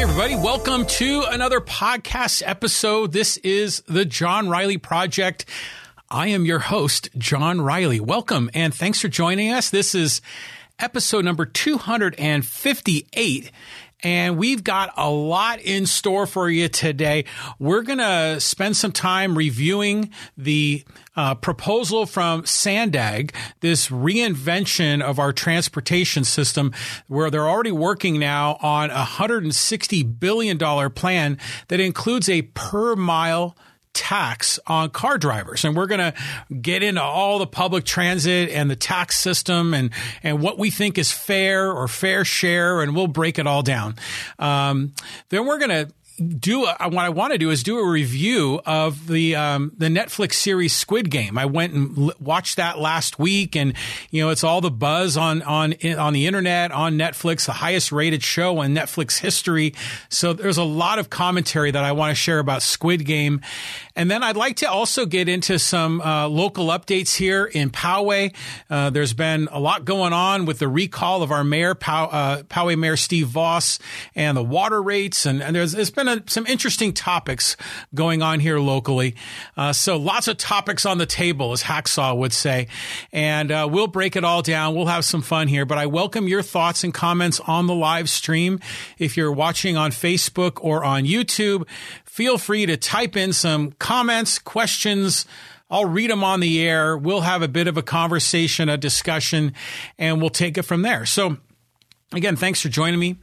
Hey, everybody, welcome to another podcast episode. This is the John Riley Project. I am your host, John Riley. Welcome and thanks for joining us. This is episode number 258 and we've got a lot in store for you today. We're going to spend some time reviewing the uh, proposal from Sandag, this reinvention of our transportation system, where they're already working now on a $160 billion plan that includes a per mile tax on car drivers. And we're going to get into all the public transit and the tax system and, and what we think is fair or fair share. And we'll break it all down. Um, then we're going to do a, what I want to do is do a review of the um, the Netflix series Squid Game. I went and l- watched that last week, and you know it's all the buzz on on on the internet on Netflix, the highest rated show in Netflix history. So there's a lot of commentary that I want to share about Squid Game, and then I'd like to also get into some uh, local updates here in Poway. Uh, there's been a lot going on with the recall of our mayor, Pow, uh, Poway Mayor Steve Vaus, and the water rates, and, and there's, there's been a, some interesting topics going on here locally. Uh, so lots of topics on the table, as Hacksaw would say, and uh, we'll break it all down. We'll have some fun here, but I welcome your thoughts and comments on the live stream. If you're watching on Facebook or on YouTube, feel free to type in some comments, questions. I'll read them on the air. We'll have a bit of a conversation, a discussion, and we'll take it from there. So, again, thanks for joining me.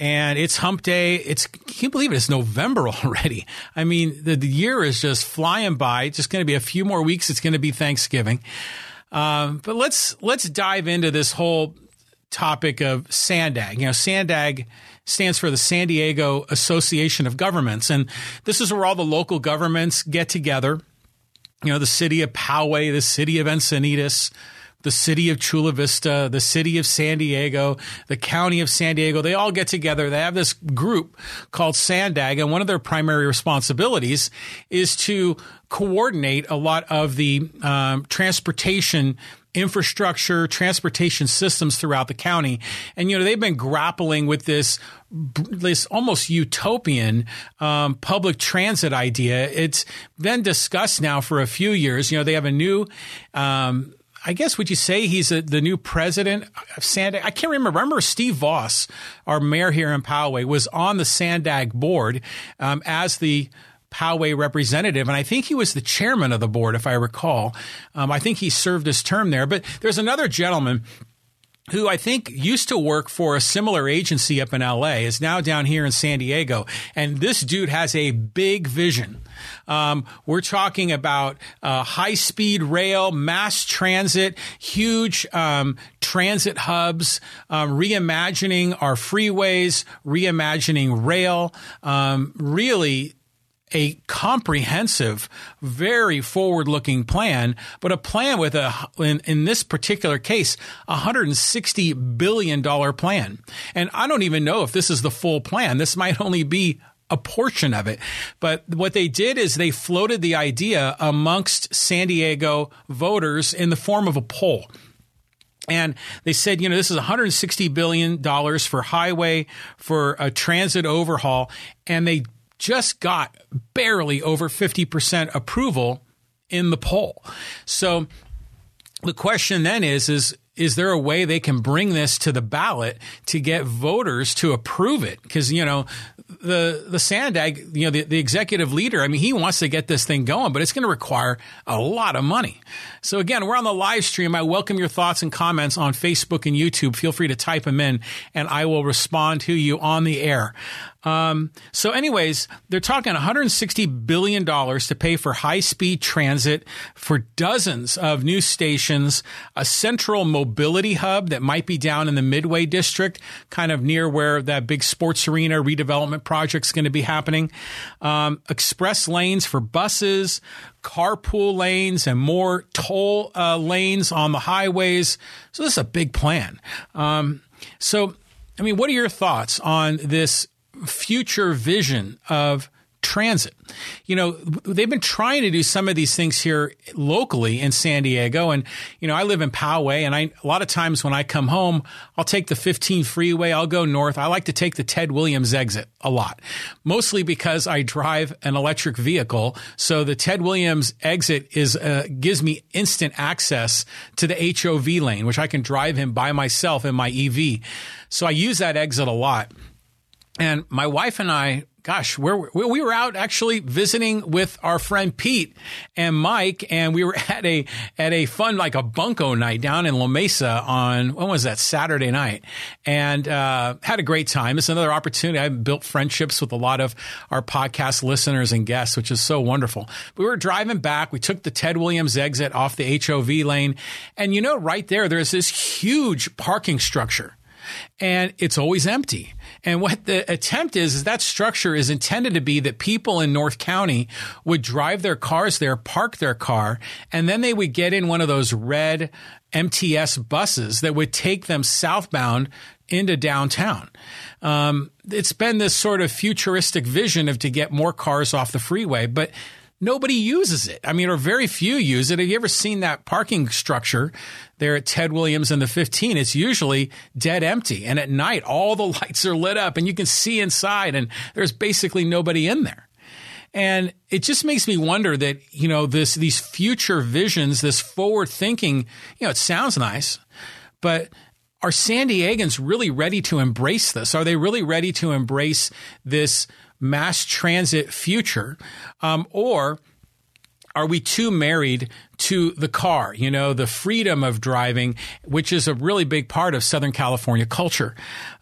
And it's hump day. It's, can't believe it? It's November already. I mean, the, the year is just flying by. It's just going to be a few more weeks. It's going to be Thanksgiving. Um, but let's, let's dive into this whole topic of SANDAG. You know, SANDAG stands for the San Diego Association of Governments. And this is where all the local governments get together. You know, the city of Poway, the city of Encinitas, the city of Chula Vista, the city of San Diego, the county of San Diego, they all get together. They have this group called Sandag, and one of their primary responsibilities is to coordinate a lot of the um, transportation infrastructure, transportation systems throughout the county. And, you know, they've been grappling with this, this almost utopian um, public transit idea. It's been discussed now for a few years. You know, they have a new, um, I guess would you say he's a, the new president of Sandag? I can't remember. Remember Steve Vaus, our mayor here in Poway, was on the Sandag board um, as the Poway representative, and I think he was the chairman of the board, if I recall. Um, I think he served his term there. But there's another gentleman who I think used to work for a similar agency up in LA, is now down here in San Diego. And this dude has a big vision. Um, we're talking about uh, high speed rail, mass transit, huge um, transit hubs, um, reimagining our freeways, reimagining rail, um, really a comprehensive, very forward looking plan, but a plan with a, in, in this particular case, a $160 billion plan. And I don't even know if this is the full plan. This might only be a portion of it. But what they did is they floated the idea amongst San Diego voters in the form of a poll. And they said, you know, this is $160 billion for highway, for a transit overhaul. And they just got barely over 50% approval in the poll. So the question then is, is, is there a way they can bring this to the ballot to get voters to approve it? Because, you know, the, the Sandag, you know, the, the executive leader, I mean, he wants to get this thing going, but it's going to require a lot of money. So again, we're on the live stream. I welcome your thoughts and comments on Facebook and YouTube. Feel free to type them in and I will respond to you on the air. Um, so, anyways, they're talking $160 billion to pay for high speed transit for dozens of new stations, a central mobility hub that might be down in the Midway district, kind of near where that big sports arena redevelopment project is going to be happening, um, express lanes for buses, carpool lanes, and more toll uh, lanes on the highways. So, this is a big plan. Um, so, I mean, what are your thoughts on this future vision of transit. You know, they've been trying to do some of these things here locally in San Diego. And, you know, I live in Poway and I, a lot of times when I come home, I'll take the 15 freeway. I'll go north. I like to take the Ted Williams exit a lot, mostly because I drive an electric vehicle. So the Ted Williams exit is, uh, gives me instant access to the HOV lane, which I can drive him by myself in my EV. So I use that exit a lot. And my wife and I, gosh, where we were out actually visiting with our friend Pete and Mike, and we were at a at a fun like a bunco night down in La Mesa on when was that Saturday night, and uh, had a great time. It's another opportunity. I've built friendships with a lot of our podcast listeners and guests, which is so wonderful. We were driving back. We took the Ted Williams exit off the HOV lane, and you know, right there, there's this huge parking structure and it's always empty. And what the attempt is, is that structure is intended to be that people in North County would drive their cars there, park their car, and then they would get in one of those red MTS buses that would take them southbound into downtown. Um, it's been this sort of futuristic vision of to get more cars off the freeway, but nobody uses it. I mean, or very few use it. Have you ever seen that parking structure there at Ted Williams and the 15? It's usually dead empty. And at night, all the lights are lit up and you can see inside and there's basically nobody in there. And it just makes me wonder that, you know, this, these future visions, this forward thinking, you know, it sounds nice, but are San Diegans really ready to embrace this? Are they really ready to embrace this mass transit future? Um, or are we too married to the car, you know, the freedom of driving, which is a really big part of Southern California culture.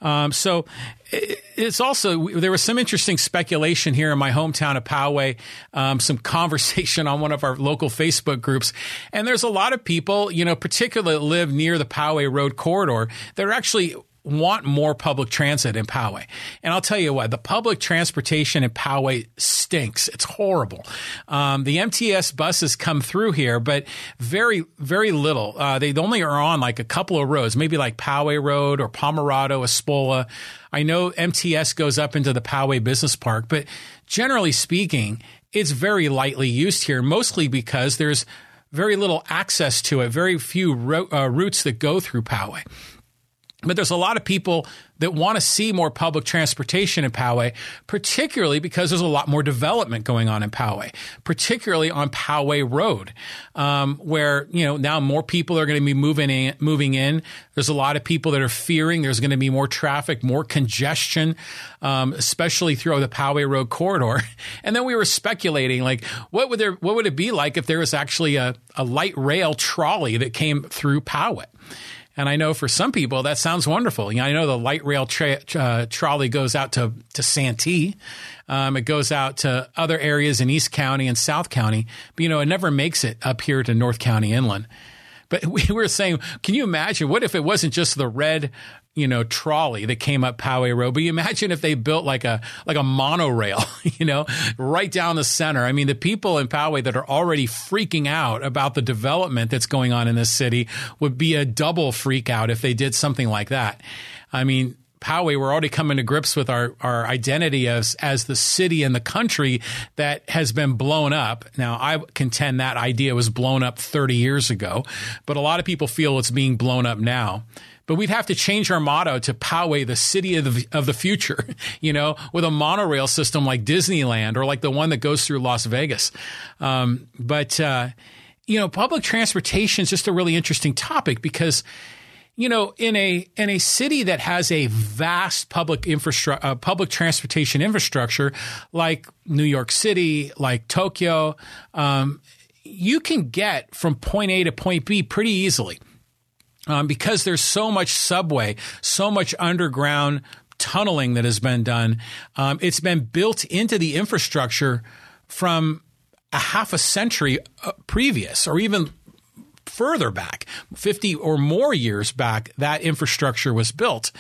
Um, so it's also, there was some interesting speculation here in my hometown of Poway, um, some conversation on one of our local Facebook groups. And there's a lot of people, you know, particularly live near the Poway Road corridor that are actually want more public transit in Poway. And I'll tell you what, the public transportation in Poway stinks. It's horrible. Um, the MTS buses come through here, but very, very little. Uh, they only are on like a couple of roads, maybe like Poway Road or Pomerado, Espola. I know MTS goes up into the Poway Business Park, but generally speaking, it's very lightly used here, mostly because there's very little access to it, very few ro- uh, routes that go through Poway. But there's a lot of people that want to see more public transportation in Poway, particularly because there's a lot more development going on in Poway, particularly on Poway Road, um, where you know now more people are going to be moving in. Moving in, there's a lot of people that are fearing there's going to be more traffic, more congestion, um, especially through the Poway Road corridor. And then we were speculating, like, what would there, what would it be like if there was actually a, a light rail trolley that came through Poway? And I know for some people that sounds wonderful. You know, I know the light rail tra- uh, trolley goes out to to Santee. Um, it goes out to other areas in East County and South County, but you know, it never makes it up here to North County Inland. But we were saying, can you imagine what if it wasn't just the red you know, trolley that came up Poway Road. But you imagine if they built like a like a monorail, you know, right down the center. I mean, the people in Poway that are already freaking out about the development that's going on in this city would be a double freak out if they did something like that. I mean, Poway, we're already coming to grips with our, our identity as, as the city and the country that has been blown up. Now, I contend that idea was blown up 30 years ago, but a lot of people feel it's being blown up now but we'd have to change our motto to Poway, the city of the, of the future, you know, with a monorail system like Disneyland or like the one that goes through Las Vegas. Um, but, uh, you know, public transportation is just a really interesting topic because, you know, in a in a city that has a vast public infrastructure, uh, public transportation infrastructure, like New York City, like Tokyo, um, you can get from point A to point B pretty easily um, because there's so much subway, so much underground tunneling that has been done. Um, it's been built into the infrastructure from a half a century uh, previous, or even further back, 50 or more years back, that infrastructure was built.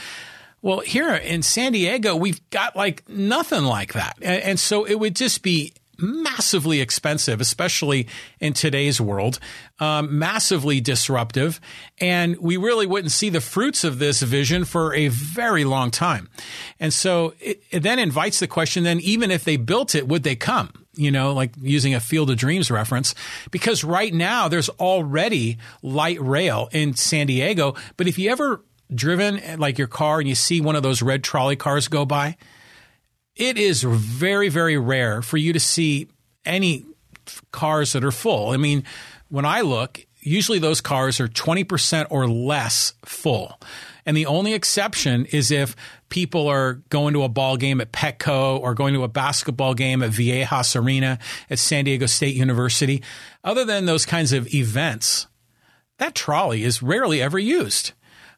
Well, here in San Diego, we've got like nothing like that. And, and so it would just be massively expensive, especially in today's world, um, massively disruptive. And we really wouldn't see the fruits of this vision for a very long time. And so it, it then invites the question then, even if they built it, would they come? you know, like using a Field of Dreams reference, because right now there's already light rail in San Diego. But if you ever driven like your car and you see one of those red trolley cars go by, it is very, very rare for you to see any cars that are full. I mean, when I look, usually those cars are 20% or less full. And the only exception is if people are going to a ball game at Petco or going to a basketball game at Viejas Arena at San Diego State University. Other than those kinds of events, that trolley is rarely ever used.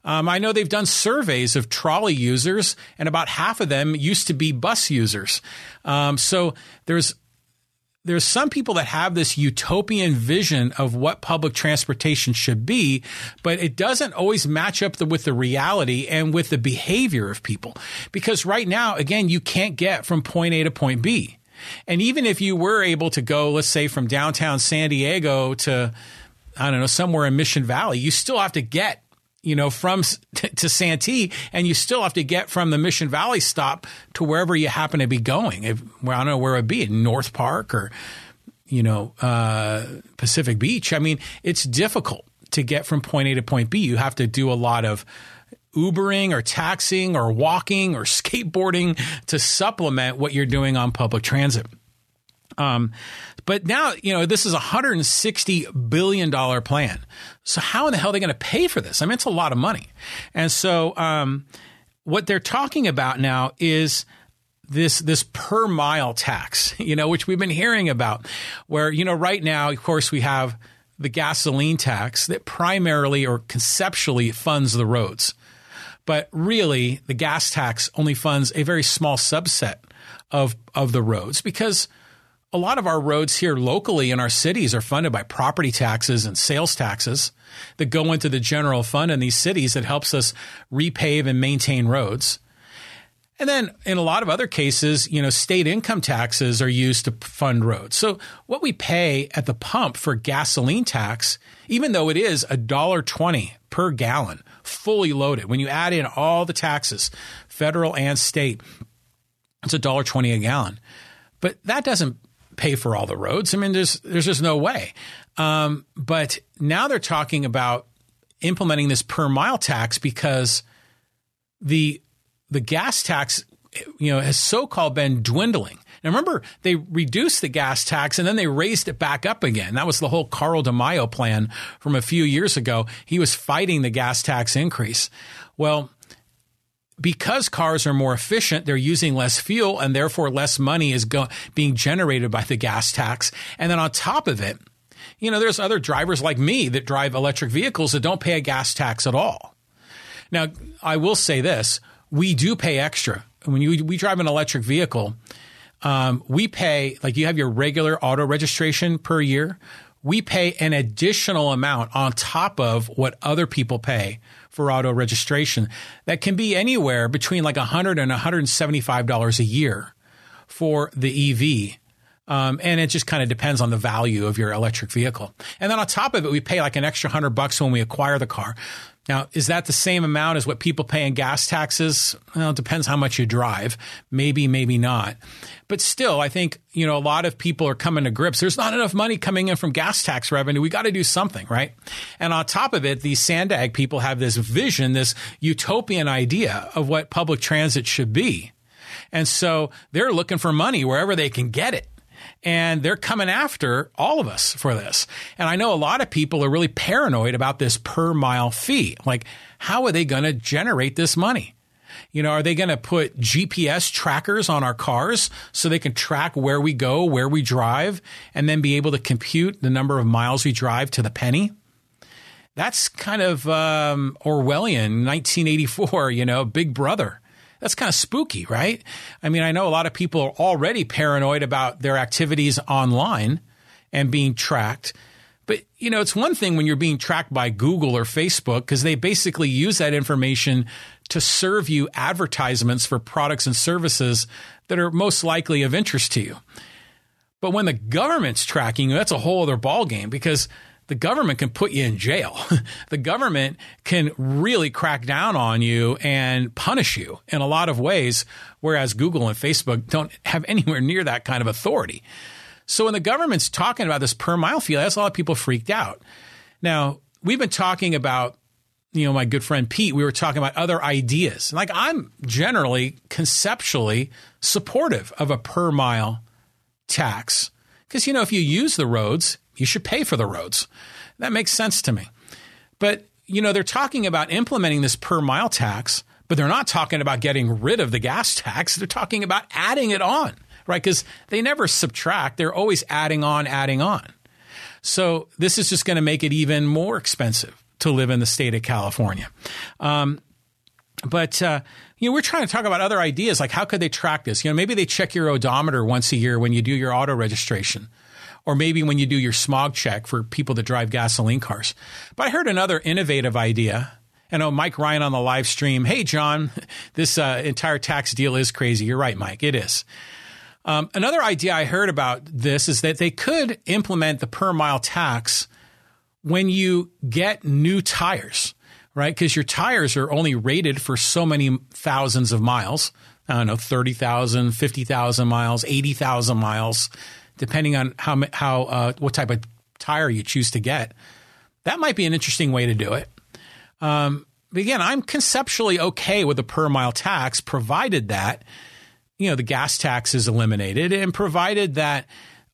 Um, I know they've done surveys of trolley users, and about half of them used to be bus users. Um, so there's there's some people that have this utopian vision of what public transportation should be, but it doesn't always match up the, with the reality and with the behavior of people. Because right now, again, you can't get from point A to point B. And even if you were able to go, let's say from downtown San Diego to, I don't know, somewhere in Mission Valley, you still have to get you know, from to Santee, and you still have to get from the Mission Valley stop to wherever you happen to be going. If, well, I don't know where it would be, North Park or, you know, uh, Pacific Beach. I mean, it's difficult to get from point A to point B. You have to do a lot of Ubering or taxing or walking or skateboarding to supplement what you're doing on public transit. Um, but now, you know, this is a $160 billion plan. So how in the hell are they going to pay for this? I mean, it's a lot of money. And so, um, what they're talking about now is this this per mile tax, you know, which we've been hearing about, where you know right now, of course, we have the gasoline tax that primarily or conceptually funds the roads, but really the gas tax only funds a very small subset of of the roads because a lot of our roads here locally in our cities are funded by property taxes and sales taxes that go into the general fund in these cities that helps us repave and maintain roads. And then in a lot of other cases, you know, state income taxes are used to fund roads. So what we pay at the pump for gasoline tax, even though it is a dollar twenty per gallon, fully loaded, when you add in all the taxes, federal and state, it's a dollar twenty a gallon. But that doesn't pay for all the roads. I mean, there's there's just no way. Um, but now they're talking about implementing this per mile tax because the the gas tax, you know, has so called been dwindling. Now remember, they reduced the gas tax and then they raised it back up again. That was the whole Carl DeMaio plan from a few years ago. He was fighting the gas tax increase. Well, because cars are more efficient, they're using less fuel and therefore less money is go- being generated by the gas tax. And then on top of it, you know, there's other drivers like me that drive electric vehicles that don't pay a gas tax at all. Now, I will say this we do pay extra. When you, we drive an electric vehicle, um, we pay, like you have your regular auto registration per year. We pay an additional amount on top of what other people pay for auto registration that can be anywhere between like 100 and 175 dollars a year for the EV. Um, and it just kind of depends on the value of your electric vehicle. And then on top of it, we pay like an extra hundred bucks when we acquire the car. Now, is that the same amount as what people pay in gas taxes? Well, it depends how much you drive. Maybe, maybe not. But still, I think, you know, a lot of people are coming to grips. There's not enough money coming in from gas tax revenue. We got to do something, right? And on top of it, these Sandag people have this vision, this utopian idea of what public transit should be. And so they're looking for money wherever they can get it and they're coming after all of us for this. And I know a lot of people are really paranoid about this per mile fee. Like, how are they going to generate this money? You know, are they going to put GPS trackers on our cars so they can track where we go, where we drive, and then be able to compute the number of miles we drive to the penny? That's kind of um, Orwellian, 1984, you know, Big Brother that's kind of spooky, right? I mean, I know a lot of people are already paranoid about their activities online and being tracked. But, you know, it's one thing when you're being tracked by Google or Facebook because they basically use that information to serve you advertisements for products and services that are most likely of interest to you. But when the government's tracking you, that's a whole other ballgame because the government can put you in jail. the government can really crack down on you and punish you in a lot of ways, whereas Google and Facebook don't have anywhere near that kind of authority. So when the government's talking about this per mile fee, that's a lot of people freaked out. Now, we've been talking about, you know, my good friend Pete, we were talking about other ideas. Like I'm generally conceptually supportive of a per mile tax because, you know, if you use the roads, you should pay for the roads. That makes sense to me. But, you know, they're talking about implementing this per mile tax, but they're not talking about getting rid of the gas tax. They're talking about adding it on, right? Because they never subtract, they're always adding on, adding on. So this is just going to make it even more expensive to live in the state of California. Um, but uh, you know, we're trying to talk about other ideas, like how could they track this? You know, maybe they check your odometer once a year when you do your auto registration, or maybe when you do your smog check for people that drive gasoline cars. But I heard another innovative idea. I know Mike Ryan on the live stream. Hey, John, this uh, entire tax deal is crazy. You're right, Mike. It is. Um, another idea I heard about this is that they could implement the per mile tax when you get new tires right? Because your tires are only rated for so many thousands of miles. I don't know, 30,000, 50,000 miles, 80,000 miles, depending on how, how, uh, what type of tire you choose to get. That might be an interesting way to do it. Um, but again, I'm conceptually okay with a per mile tax, provided that, you know, the gas tax is eliminated and provided that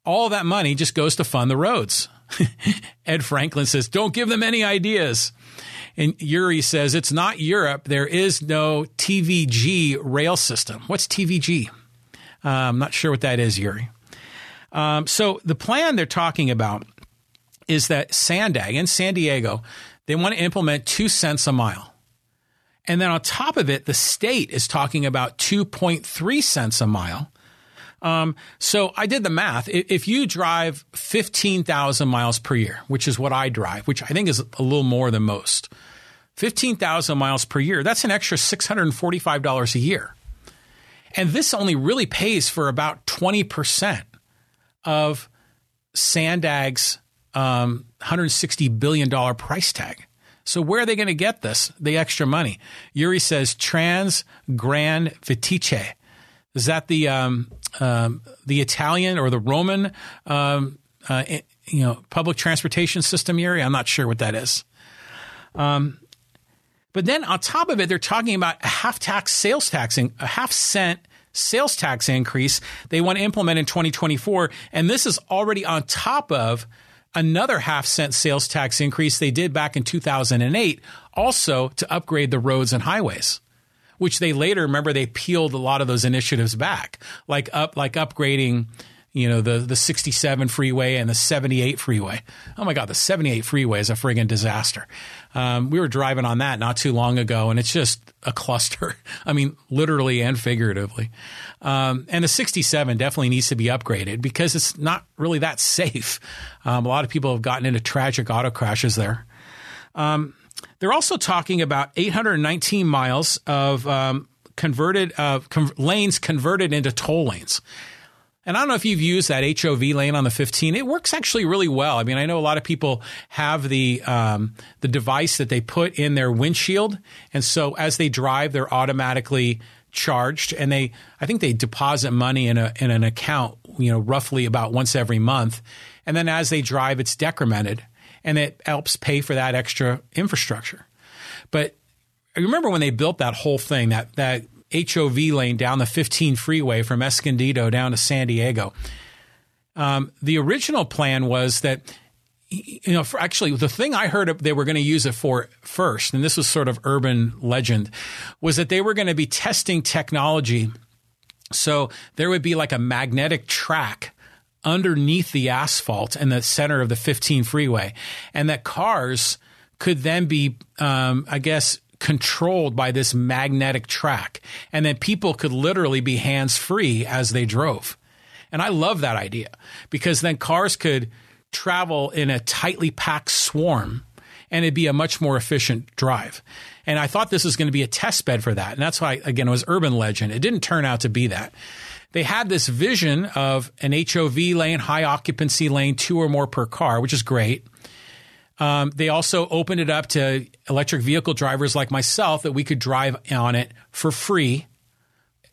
all that money just goes to fund the roads. Ed Franklin says, don't give them any ideas. And Yuri says it's not Europe. There is no TVG rail system. What's TVG? Uh, I'm not sure what that is, Yuri. Um, so the plan they're talking about is that Sandag in San Diego, they want to implement two cents a mile. And then on top of it, the state is talking about 2.3 cents a mile. Um, so I did the math. If you drive 15,000 miles per year, which is what I drive, which I think is a little more than most, 15,000 miles per year, that's an extra $645 a year. And this only really pays for about 20% of Sandag's um, $160 billion price tag. So where are they going to get this, the extra money? Yuri says Trans Gran Vitice. Is that the um, um, the Italian or the Roman um, uh, you know public transportation system, Yuri? I'm not sure what that is. Um, but then on top of it, they're talking about a half tax sales taxing, a half cent sales tax increase they want to implement in 2024. And this is already on top of another half cent sales tax increase they did back in 2008, also to upgrade the roads and highways. Which they later remember they peeled a lot of those initiatives back, like up like upgrading you know, the, the 67 freeway and the 78 freeway. Oh my God, the 78 freeway is a friggin' disaster. Um, we were driving on that not too long ago, and it's just a cluster. I mean, literally and figuratively. Um, and the 67 definitely needs to be upgraded because it's not really that safe. Um, a lot of people have gotten into tragic auto crashes there. Um, they're also talking about 819 miles of um, converted uh, lanes converted into toll lanes. And I don't know if you've used that HOV lane on the 15. It works actually really well. I mean, I know a lot of people have the um, the device that they put in their windshield, and so as they drive, they're automatically charged, and they I think they deposit money in a in an account, you know, roughly about once every month, and then as they drive, it's decremented, and it helps pay for that extra infrastructure. But I remember when they built that whole thing, that that HOV lane down the 15 freeway from Escondido down to San Diego. Um, the original plan was that, you know, actually the thing I heard they were going to use it for first, and this was sort of urban legend, was that they were going to be testing technology. So there would be like a magnetic track underneath the asphalt in the center of the 15 freeway, and that cars could then be, um, I guess, controlled by this magnetic track and that people could literally be hands free as they drove. And I love that idea because then cars could travel in a tightly packed swarm and it'd be a much more efficient drive. And I thought this was going to be a test bed for that. And that's why, again, it was urban legend. It didn't turn out to be that. they had this vision of an HOV lane, high occupancy lane, two or more per car, which is great. Um, they also opened it up to electric vehicle drivers like myself that we could drive on it for free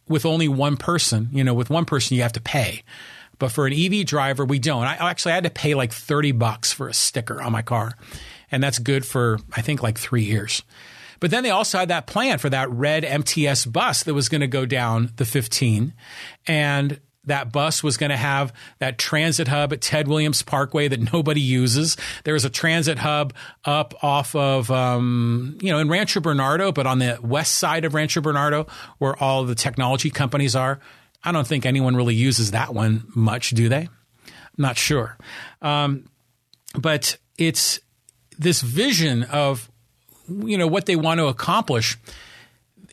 with only one person. You know, with one person, you have to pay. But for an EV driver, we don't. I actually had to pay like 30 bucks for a sticker on my car. And that's good for, I think, like three years. But then they also had that plan for that red MTS bus that was going to go down the 15. And that bus was going to have that transit hub at Ted Williams Parkway that nobody uses. There's a transit hub up off of, um, you know, in Rancho Bernardo, but on the west side of Rancho Bernardo, where all the technology companies are. I don't think anyone really uses that one much, do they? Not sure. Um, but it's this vision of you know what they want to accomplish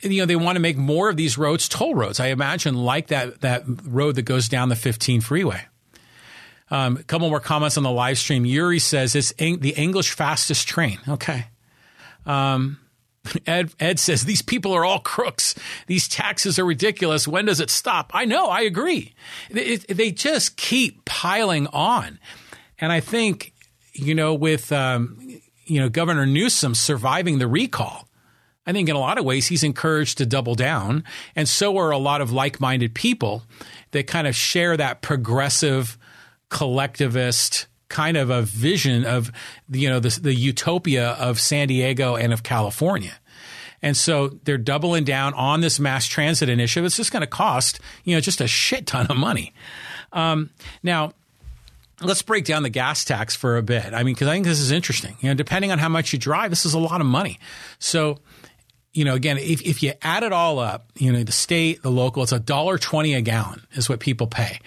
you know they want to make more of these roads toll roads i imagine like that that road that goes down the 15 freeway um, a couple more comments on the live stream yuri says it's the english fastest train okay um, Ed, Ed says these people are all crooks. These taxes are ridiculous. When does it stop? I know. I agree. It, it, they just keep piling on, and I think you know with um, you know, Governor Newsom surviving the recall. I think in a lot of ways he's encouraged to double down, and so are a lot of like-minded people that kind of share that progressive, collectivist kind of a vision of you know the, the utopia of San Diego and of California. And so they're doubling down on this mass transit initiative. It's just going to cost, you know, just a shit ton of money. Um, now, let's break down the gas tax for a bit. I mean, because I think this is interesting. You know, depending on how much you drive, this is a lot of money. So, you know, again, if, if you add it all up, you know, the state, the local, it's a dollar twenty a gallon is what people pay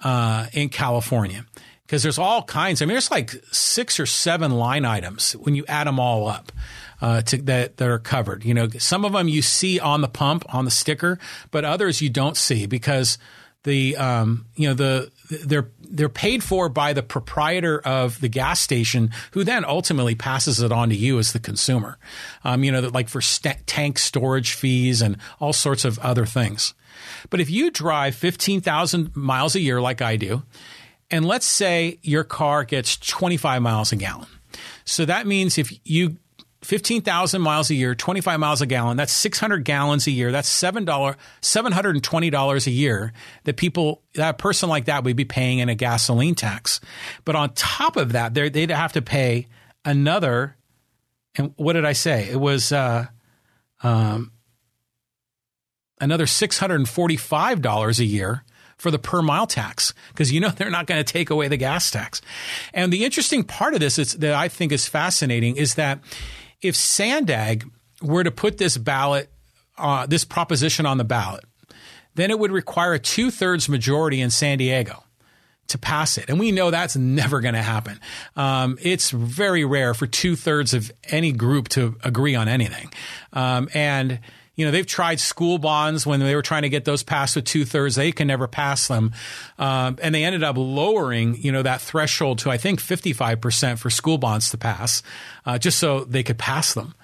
uh, in California. Because there's all kinds. I mean, there's like six or seven line items when you add them all up. Uh, to, that that are covered. You know, some of them you see on the pump on the sticker, but others you don't see because the um, you know the they're they're paid for by the proprietor of the gas station, who then ultimately passes it on to you as the consumer. Um, you know, like for st- tank storage fees and all sorts of other things. But if you drive fifteen thousand miles a year, like I do, and let's say your car gets twenty five miles a gallon, so that means if you 15,000 miles a year, 25 miles a gallon, that's 600 gallons a year. That's $7, $720 a year that people, that person like that would be paying in a gasoline tax. But on top of that, they'd have to pay another, and what did I say? It was, uh, um, another $645 a year for the per mile tax because you know they're not going to take away the gas tax. And the interesting part of this is, that I think is fascinating is that if Sandag were to put this ballot, uh, this proposition on the ballot, then it would require a two thirds majority in San Diego to pass it. And we know that's never going to happen. Um, it's very rare for two thirds of any group to agree on anything. Um, and you know, they've tried school bonds when they were trying to get those passed with two thirds. They can never pass them. Um, and they ended up lowering, you know, that threshold to, I think, 55% for school bonds to pass, uh, just so they could pass them.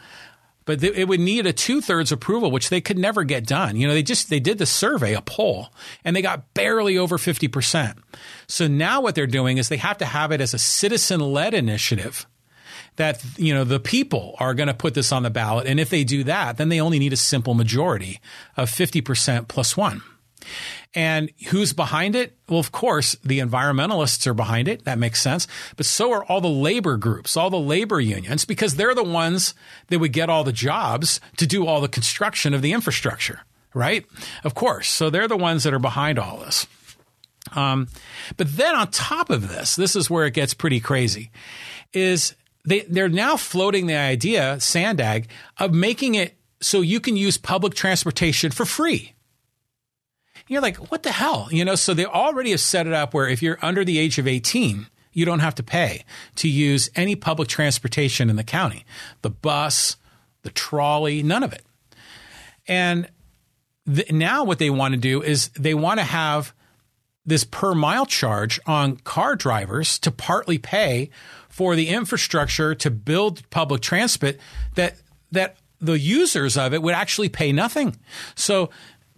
But it would need a two thirds approval, which they could never get done. You know, they just, they did the survey, a poll, and they got barely over 50%. So now what they're doing is they have to have it as a citizen led initiative that you know the people are going to put this on the ballot, and if they do that, then they only need a simple majority of fifty percent plus one. And who's behind it? Well, of course, the environmentalists are behind it. That makes sense. But so are all the labor groups, all the labor unions, because they're the ones that would get all the jobs to do all the construction of the infrastructure, right? Of course. So they're the ones that are behind all this. Um, but then on top of this, this is where it gets pretty crazy, is they, they're now floating the idea, Sandag, of making it so you can use public transportation for free. You're like, what the hell? You know, so they already have set it up where if you're under the age of 18, you don't have to pay to use any public transportation in the county the bus, the trolley, none of it. And th- now what they want to do is they want to have this per mile charge on car drivers to partly pay for the infrastructure to build public transit that that the users of it would actually pay nothing. So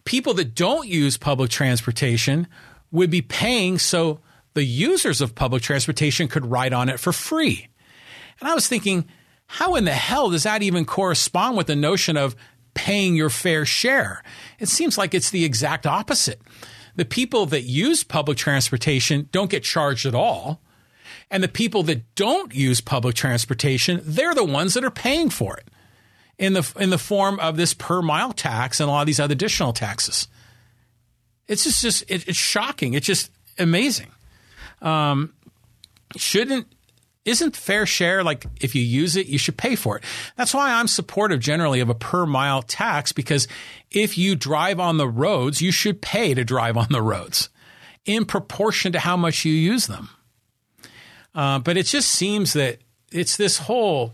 people that don't use public transportation would be paying so the users of public transportation could ride on it for free. And I was thinking, how in the hell does that even correspond with the notion of paying your fair share? It seems like it's the exact opposite. The people that use public transportation don't get charged at all. And the people that don't use public transportation, they're the ones that are paying for it in the in the form of this per mile tax and a lot of these other additional taxes. It's just just it, it's shocking. It's just amazing. Um, shouldn't isn't fair share like if you use it, you should pay for it. That's why I'm supportive generally of a per mile tax because if you drive on the roads, you should pay to drive on the roads in proportion to how much you use them. Uh, but it just seems that it's this whole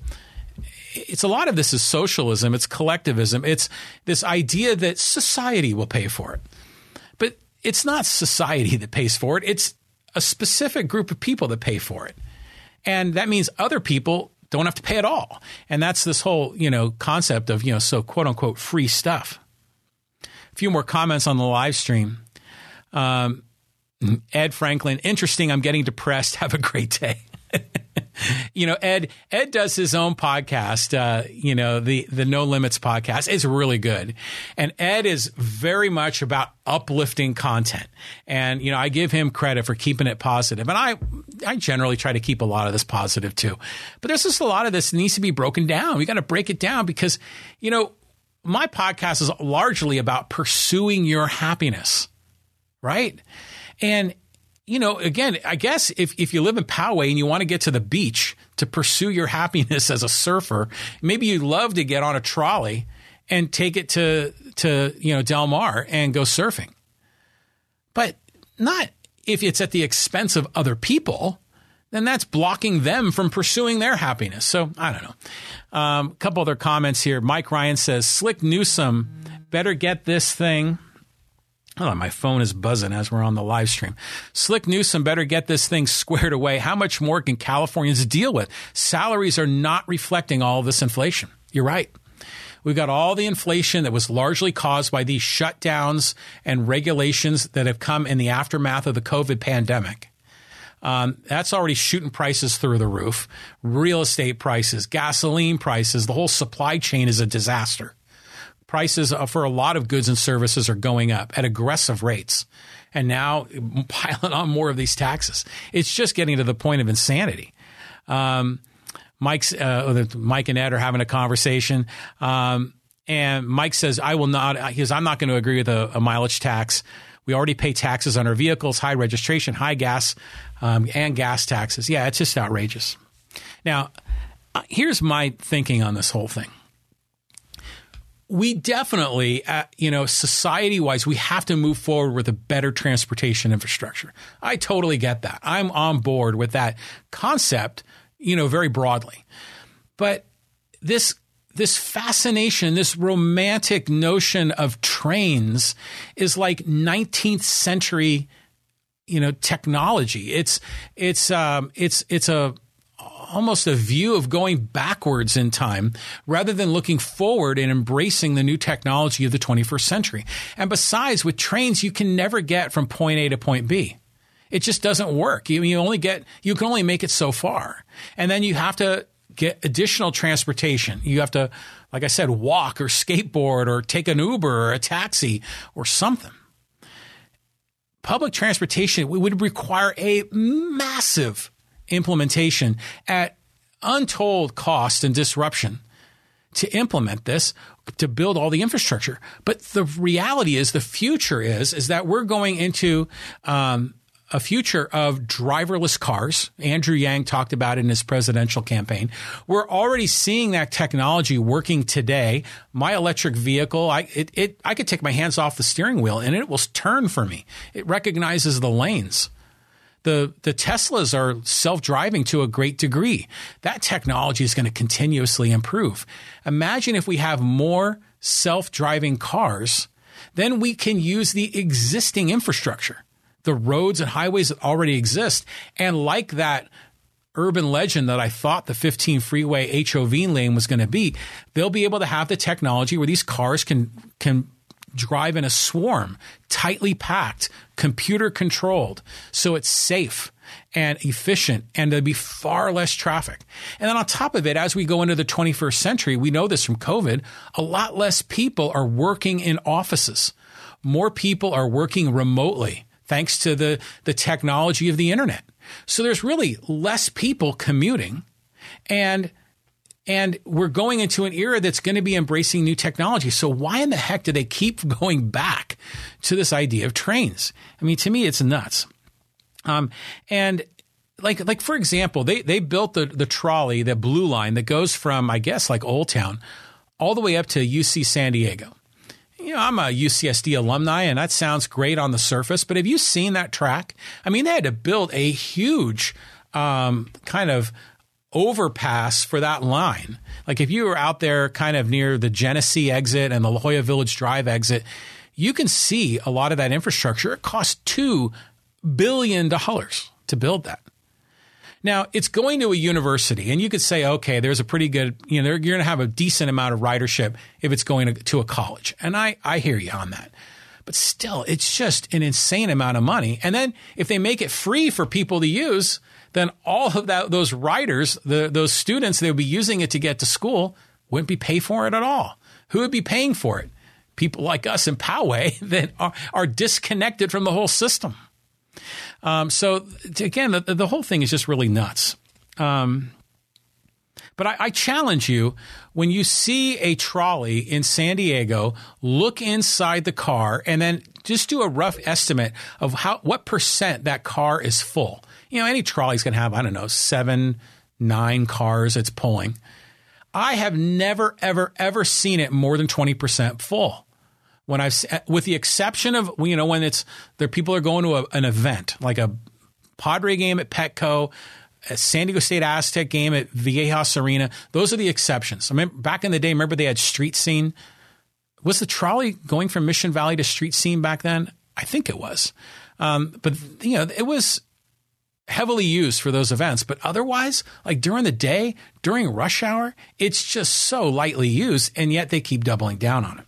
it's a lot of this is socialism, it's collectivism, it's this idea that society will pay for it. But it's not society that pays for it, it's a specific group of people that pay for it. And that means other people don't have to pay at all. And that's this whole, you know, concept of, you know, so quote unquote free stuff. A few more comments on the live stream. Um, Ed Franklin, interesting. I'm getting depressed. Have a great day. you know, Ed Ed does his own podcast. Uh, you know, the the No Limits podcast. It's really good, and Ed is very much about uplifting content. And you know, I give him credit for keeping it positive, and I I generally try to keep a lot of this positive too. But there's just a lot of this needs to be broken down. We got to break it down because you know my podcast is largely about pursuing your happiness, right? And you know, again, I guess if, if you live in Poway and you want to get to the beach to pursue your happiness as a surfer, maybe you'd love to get on a trolley and take it to to you know Del Mar and go surfing. But not if it's at the expense of other people, then that's blocking them from pursuing their happiness. So I don't know. A um, couple other comments here. Mike Ryan says, "Slick Newsom better get this thing." On, my phone is buzzing as we're on the live stream. Slick Newsom better get this thing squared away. How much more can Californians deal with? Salaries are not reflecting all this inflation. You're right. We've got all the inflation that was largely caused by these shutdowns and regulations that have come in the aftermath of the COVID pandemic. Um, that's already shooting prices through the roof. Real estate prices, gasoline prices, the whole supply chain is a disaster prices for a lot of goods and services are going up at aggressive rates. And now piling on more of these taxes. It's just getting to the point of insanity. Um, Mike's, uh, Mike and Ed are having a conversation. Um, and Mike says, I will not, he says, I'm not going to agree with a, a, mileage tax. We already pay taxes on our vehicles, high registration, high gas, um, and gas taxes. Yeah, it's just outrageous. Now, uh, here's my thinking on this whole thing we definitely, uh, you know, society wise, we have to move forward with a better transportation infrastructure. I totally get that. I'm on board with that concept, you know, very broadly. But this this fascination, this romantic notion of trains is like 19th century, you know, technology. It's it's um, it's it's a almost a view of going backwards in time rather than looking forward and embracing the new technology of the 21st century. And besides, with trains, you can never get from point A to point B. It just doesn't work. You, you only get, you can only make it so far. And then you have to get additional transportation. You have to, like I said, walk or skateboard or take an Uber or a taxi or something. Public transportation would require a massive implementation at untold cost and disruption to implement this to build all the infrastructure but the reality is the future is is that we're going into um, a future of driverless cars. Andrew Yang talked about in his presidential campaign. We're already seeing that technology working today. My electric vehicle, I it, it I could take my hands off the steering wheel and it will turn for me. It recognizes the lanes the the Teslas are self-driving to a great degree. That technology is going to continuously improve. Imagine if we have more self-driving cars, then we can use the existing infrastructure, the roads and highways that already exist, and like that urban legend that I thought the 15 freeway HOV lane was going to be, they'll be able to have the technology where these cars can can drive in a swarm, tightly packed, computer controlled, so it's safe and efficient and there'd be far less traffic. And then on top of it, as we go into the 21st century, we know this from COVID, a lot less people are working in offices. More people are working remotely thanks to the, the technology of the internet. So there's really less people commuting and and we're going into an era that's going to be embracing new technology. So why in the heck do they keep going back to this idea of trains? I mean, to me, it's nuts. Um, and like, like for example, they, they built the, the trolley, the blue line that goes from, I guess, like Old Town all the way up to UC San Diego. You know, I'm a UCSD alumni and that sounds great on the surface, but have you seen that track? I mean, they had to build a huge, um, kind of overpass for that line. Like if you were out there kind of near the Genesee exit and the La Jolla Village Drive exit, you can see a lot of that infrastructure. It cost two billion dollars to build that. Now it's going to a university, and you could say, okay, there's a pretty good, you know, you're going to have a decent amount of ridership if it's going to, to a college, and I I hear you on that. But still, it's just an insane amount of money. And then if they make it free for people to use, then all of that those riders, the, those students they would be using it to get to school, wouldn't be pay for it at all. Who would be paying for it? People like us in Poway that are, are disconnected from the whole system. Um, so again, the, the, whole thing is just really nuts. Um, but I, I, challenge you when you see a trolley in San Diego, look inside the car and then just do a rough estimate of how what percent that car is full. You know, any trolley's going to have I don't know seven, nine cars it's pulling. I have never, ever, ever seen it more than twenty percent full when I've, with the exception of, you know, when it's, there people are going to a, an event like a Padre game at Petco, a San Diego State Aztec game at Viejas Arena. Those are the exceptions. I mean, back in the day, remember they had street scene. Was the trolley going from Mission Valley to street scene back then? I think it was. Um, but you know, it was heavily used for those events. But otherwise, like during the day, during rush hour, it's just so lightly used, and yet they keep doubling down on it.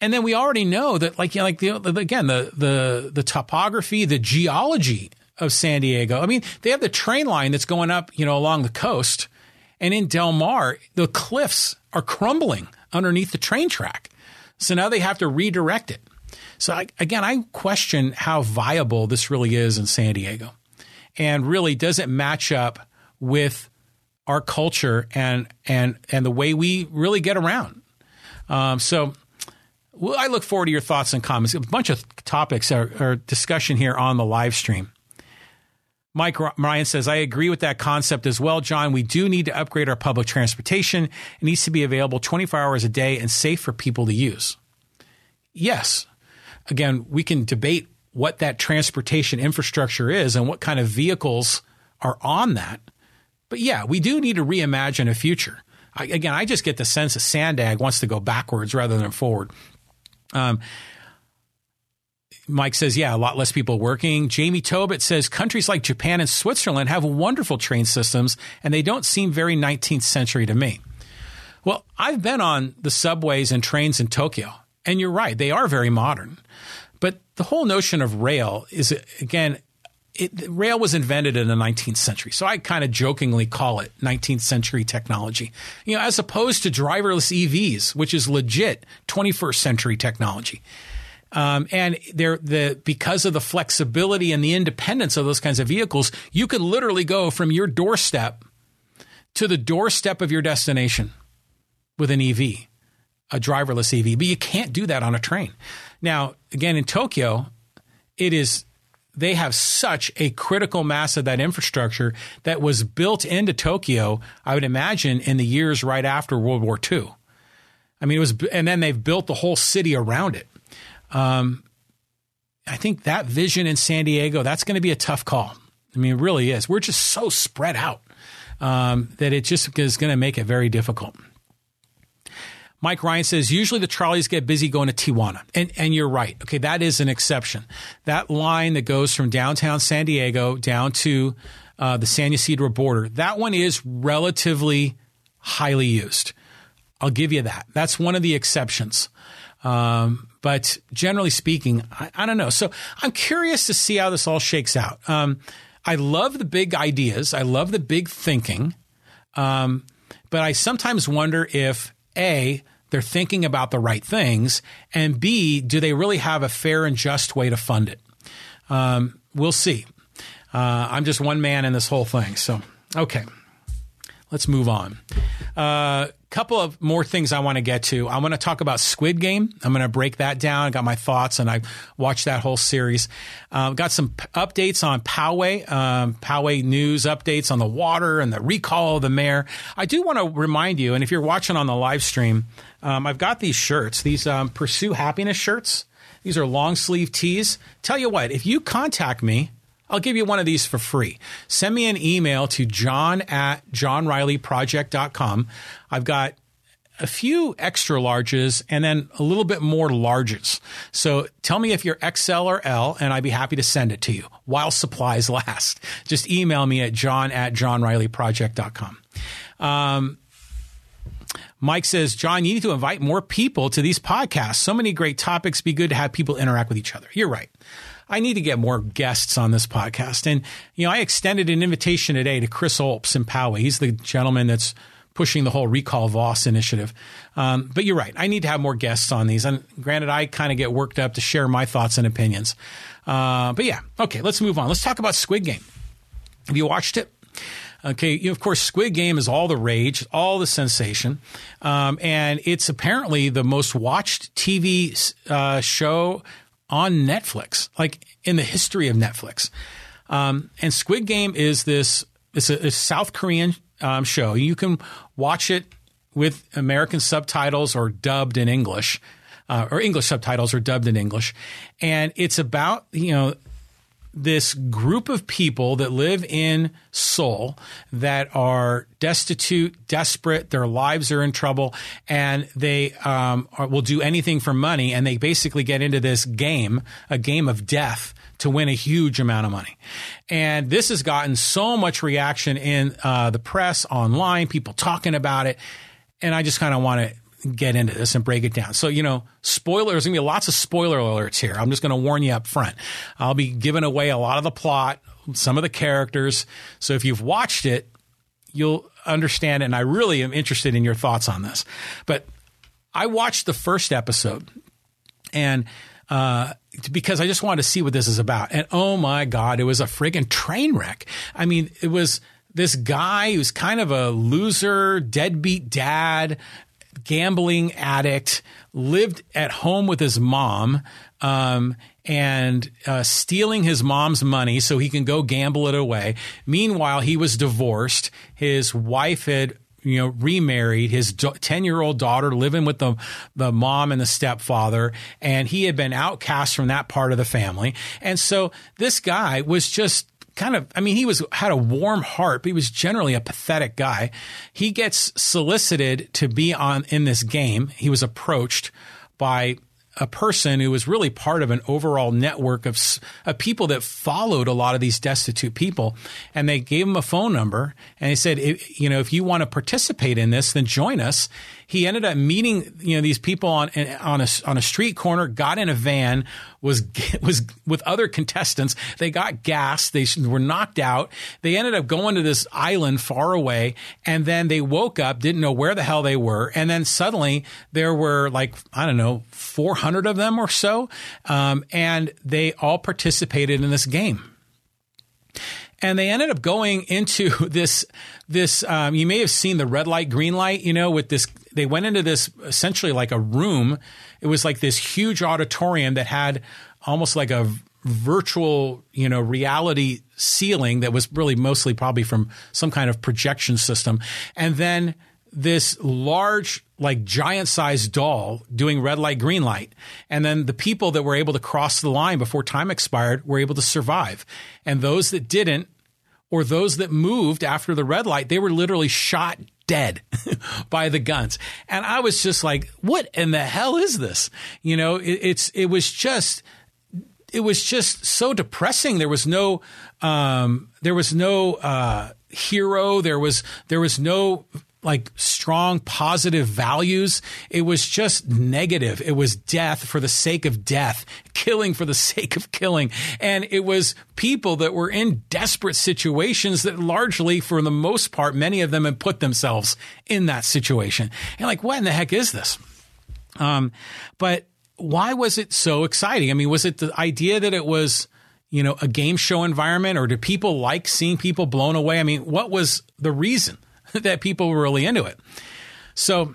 And then we already know that, like, you know, like the, the, again, the the the topography, the geology of San Diego. I mean, they have the train line that's going up, you know, along the coast, and in Del Mar, the cliffs are crumbling underneath the train track. So now they have to redirect it. So I, again, I question how viable this really is in San Diego, and really does it match up with our culture and and and the way we really get around. Um, so well, I look forward to your thoughts and comments. A bunch of topics are, are discussion here on the live stream. Mike Ryan says, I agree with that concept as well, John. We do need to upgrade our public transportation. It needs to be available 24 hours a day and safe for people to use. Yes. Again, we can debate what that transportation infrastructure is and what kind of vehicles are on that. But yeah, we do need to reimagine a future. I, again, I just get the sense that Sandag wants to go backwards rather than forward. Um, Mike says, yeah, a lot less people working. Jamie Tobit says countries like Japan and Switzerland have wonderful train systems and they don't seem very 19th century to me. Well, I've been on the subways and trains in Tokyo, and you're right, they are very modern. But the whole notion of rail is, again, it, rail was invented in the 19th century. So I kind of jokingly call it 19th century technology, you know, as opposed to driverless EVs, which is legit 21st century technology. Um, and they're the because of the flexibility and the independence of those kinds of vehicles, you could literally go from your doorstep to the doorstep of your destination with an EV, a driverless EV. But you can't do that on a train. Now, again, in Tokyo, it is they have such a critical mass of that infrastructure that was built into Tokyo, I would imagine, in the years right after World War II. I mean, it was, and then they've built the whole city around it. Um, I think that vision in San Diego, that's going to be a tough call. I mean, it really is. We're just so spread out um, that it just is going to make it very difficult. Mike Ryan says usually the trolleys get busy going to Tijuana. And, and you're right. Okay, that is an exception. That line that goes from downtown San Diego down to uh, the San Ysidro border, that one is relatively highly used. I'll give you that. That's one of the exceptions. Um, but generally speaking, I, I, don't know. So I'm curious to see how this all shakes out. Um, I love the big ideas. I love the big thinking. Um, but I sometimes wonder if A, they're thinking about the right things, and B, do they really have a fair and just way to fund it? Um, we'll see. Uh, I'm just one man in this whole thing. So, okay, let's move on. A uh, couple of more things I want to get to. I want to talk about Squid Game. I'm going to break that down. I got my thoughts, and I watched that whole series. Uh, got some p- updates on Poway, um, Poway news updates on the water and the recall of the mayor. I do want to remind you, and if you're watching on the live stream, um, I've got these shirts, these um, Pursue Happiness shirts. These are long sleeve tees. Tell you what, if you contact me, I'll give you one of these for free. Send me an email to john at johnrileyproject.com. I've got a few extra larges and then a little bit more larges. So tell me if you're XL or L, and I'd be happy to send it to you while supplies last. Just email me at john at johnrileyproject.com. Um, Mike says, John, you need to invite more people to these podcasts. So many great topics. Be good to have people interact with each other. You're right. I need to get more guests on this podcast. And, you know, I extended an invitation today to Chris Olps in Poway. He's the gentleman that's pushing the whole recall Vaus initiative. Um, but you're right. I need to have more guests on these. And granted, I kind of get worked up to share my thoughts and opinions. Uh, but yeah, okay, let's move on. Let's talk about Squid Game. Have you watched it? Okay, you know, of course, Squid Game is all the rage, all the sensation, um, and it's apparently the most watched TV uh, show on Netflix, like in the history of Netflix. Um, and Squid Game is this it's a, a South Korean um, show. You can watch it with American subtitles or dubbed in English, uh, or English subtitles or dubbed in English, and it's about you know this group of people that live in Seoul that are destitute, desperate, their lives are in trouble, and they um, are, will do anything for money. And they basically get into this game, a game of death, to win a huge amount of money. And this has gotten so much reaction in uh, the press, online, people talking about it. And I just kind of want to get into this and break it down. So, you know, spoilers, there's going to be lots of spoiler alerts here. I'm just going to warn you up front. I'll be giving away a lot of the plot, some of the characters. So if you've watched it, you'll understand. And I really am interested in your thoughts on this. But I watched the first episode and, uh, because I just wanted to see what this is about. And oh my God, it was a friggin' train wreck. I mean, it was this guy who's kind of a loser, deadbeat dad, gambling addict, lived at home with his mom, um, and uh, stealing his mom's money so he can go gamble it away. Meanwhile, he was divorced. His wife had you know, remarried his 10 year old daughter living with the, the mom and the stepfather. And he had been outcast from that part of the family. And so this guy was just kind of, I mean, he was, had a warm heart, but he was generally a pathetic guy. He gets solicited to be on in this game. He was approached by a person who was really part of an overall network of, of people that followed a lot of these destitute people. And they gave him a phone number and they said, you know, if you want to participate in this, then join us he ended up meeting you know these people on on a on a street corner, got in a van, was was with other contestants. They got gas. They were knocked out. They ended up going to this island far away, and then they woke up, didn't know where the hell they were, and then suddenly there were like I don't know, four hundred of them or so, um, and they all participated in this game and they ended up going into this this um, you may have seen the red light green light you know with this they went into this essentially like a room. It was like this huge auditorium that had almost like a virtual you know reality ceiling that was really mostly probably from some kind of projection system. And then this large like giant sized doll doing red light green light. And then the people that were able to cross the line before time expired were able to survive. And those that didn't or those that moved after the red light they were literally shot dead by the guns. And i was just like what in the hell is this? You know it, it's it was just it was just so depressing. There was no um, there was no uh, hero. There was there was no like strong positive values. It was just negative. It was death for the sake of death, killing for the sake of killing. And it was people that were in desperate situations that largely, for the most part, many of them had put themselves in that situation. And like, what in the heck is this? Um, but why was it so exciting? I mean, was it the idea that it was, you know, a game show environment or do people like seeing people blown away? I mean, what was the reason that people were really into it? So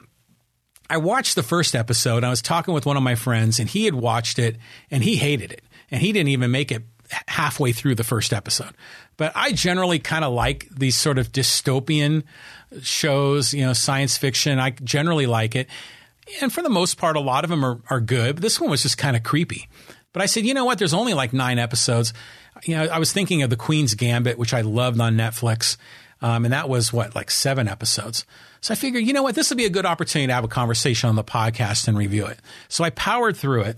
I watched the first episode. I was talking with one of my friends and he had watched it and he hated it and he didn't even make it halfway through the first episode. But I generally kind of like these sort of dystopian shows, you know, science fiction. I generally like it. And for the most part, a lot of them are, are good. But this one was just kind of creepy. But I said, you know what? There's only like nine episodes. You know, I was thinking of The Queen's Gambit, which I loved on Netflix. Um, and that was what, like seven episodes. So I figured, you know what? This would be a good opportunity to have a conversation on the podcast and review it. So I powered through it.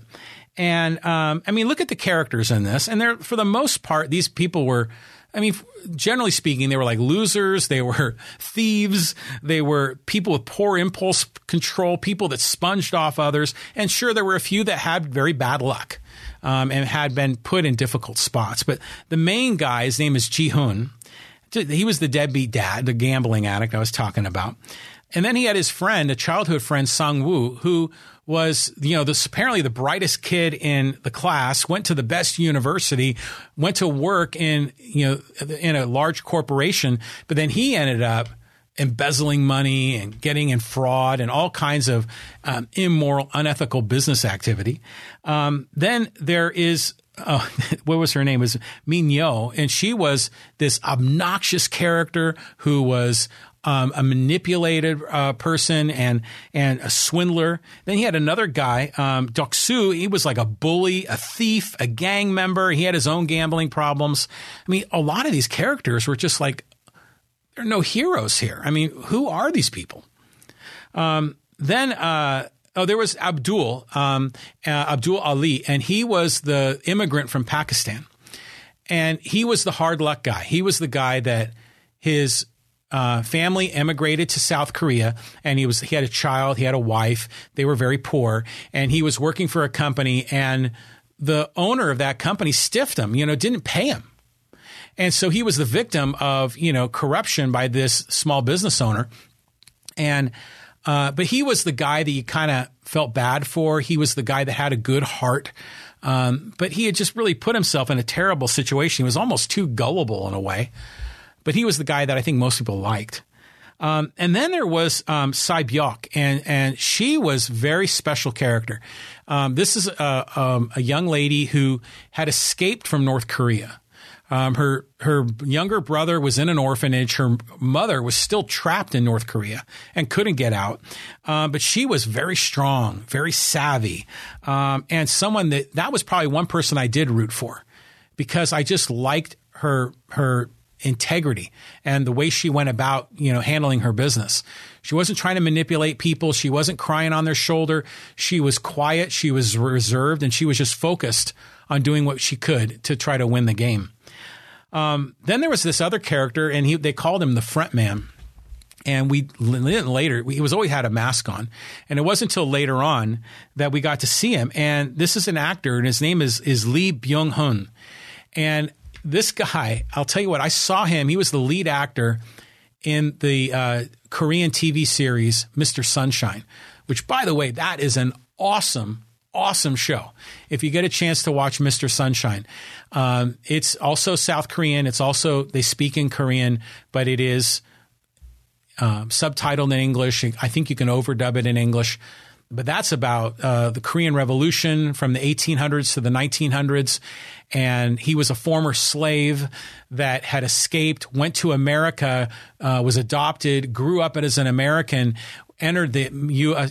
And um, I mean, look at the characters in this. And they're, for the most part, these people were I mean, generally speaking, they were like losers. They were thieves. They were people with poor impulse control, people that sponged off others. And sure, there were a few that had very bad luck um, and had been put in difficult spots. But the main guy, his name is Ji Hoon. He was the deadbeat dad, the gambling addict I was talking about. And then he had his friend, a childhood friend, Sang Woo, who was, you know, this apparently the brightest kid in the class, went to the best university, went to work in, you know, in a large corporation, but then he ended up embezzling money and getting in fraud and all kinds of um, immoral, unethical business activity. Um, then there is oh, what was her name? It was Min Yo, and she was this obnoxious character who was um, a manipulated uh, person and and a swindler. Then he had another guy, um, Doksu. He was like a bully, a thief, a gang member. He had his own gambling problems. I mean, a lot of these characters were just like there are no heroes here. I mean, who are these people? Um, then. Uh, Oh, there was Abdul, um, uh, Abdul Ali, and he was the immigrant from Pakistan. And he was the hard luck guy. He was the guy that his uh, family emigrated to South Korea, and he was he had a child, he had a wife. They were very poor, and he was working for a company, and the owner of that company stiffed him. You know, didn't pay him, and so he was the victim of you know corruption by this small business owner, and. Uh, but he was the guy that you kind of felt bad for. He was the guy that had a good heart. Um, but he had just really put himself in a terrible situation. He was almost too gullible in a way but he was the guy that I think most people liked. Um, and then there was um, Sai Byok, and and she was very special character. Um, this is a, um, a, young lady who had escaped from North Korea. Um, her her younger brother was in an orphanage. Her mother was still trapped in North Korea and couldn't get out. Um, but she was very strong, very savvy, and someone that that was probably one person I did root for because I just liked her her integrity and the way she went about, you know, handling her business. She wasn't trying to manipulate people. She wasn't crying on their shoulder. She was quiet. She was reserved and she was just focused on doing what she could to try to win the game. Um, then there was this other character and he, they called him the front man. And we didn't later, he was always had a mask on. And it wasn't until later on that we got to see him. And this is an actor and his name is, is Lee Byung Hun. And this guy, I'll tell you what, I saw him. He was the lead actor in the uh, Korean TV series Mr. Sunshine, which, by the way, that is an awesome, awesome show. If you get a chance to watch Mr. Sunshine, um, it's also South Korean. It's also, they speak in Korean, but it is um, subtitled in English. I think you can overdub it in English but that's about uh, the Korean Revolution from the 1800s to the 1900s. And he was a former slave that had escaped, went to America, uh, was adopted, grew up as an American, entered the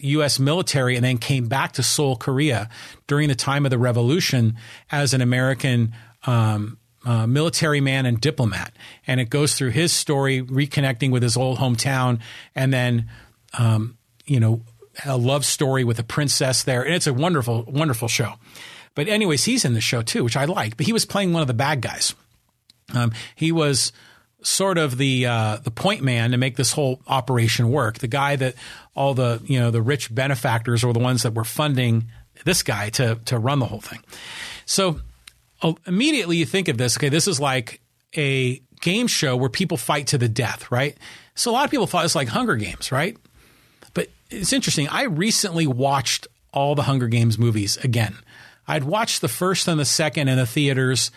U.S. military, and then came back to Seoul, Korea during the time of the revolution as an American. Um, uh, military man and diplomat. And it goes through his story, reconnecting with his old hometown, and then, um, you know, a love story with a princess there. And it's a wonderful, wonderful show. But anyways, he's in the show too, which I like. But he was playing one of the bad guys. Um, he was sort of the uh, the point man to make this whole operation work. The guy that all the you know the rich benefactors were the ones that were funding this guy to to run the whole thing. So uh, immediately you think of this. Okay, this is like a game show where people fight to the death, right? So a lot of people thought it's like Hunger Games, right? But it's interesting. I recently watched all the Hunger Games movies again. I'd watched the first and the second in the theaters.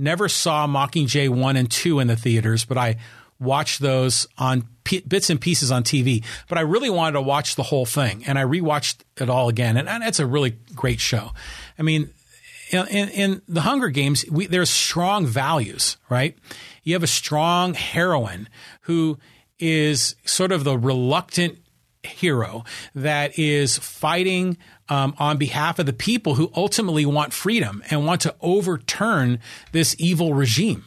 Never saw Mockingjay 1 and 2 in the theaters, but I watched those on p- bits and pieces on TV. But I really wanted to watch the whole thing, and I rewatched it all again. And, and it's a really great show. I mean, in, in the Hunger Games, we, there's strong values, right? You have a strong heroine who is sort of the reluctant hero that is fighting um, on behalf of the people who ultimately want freedom and want to overturn this evil regime.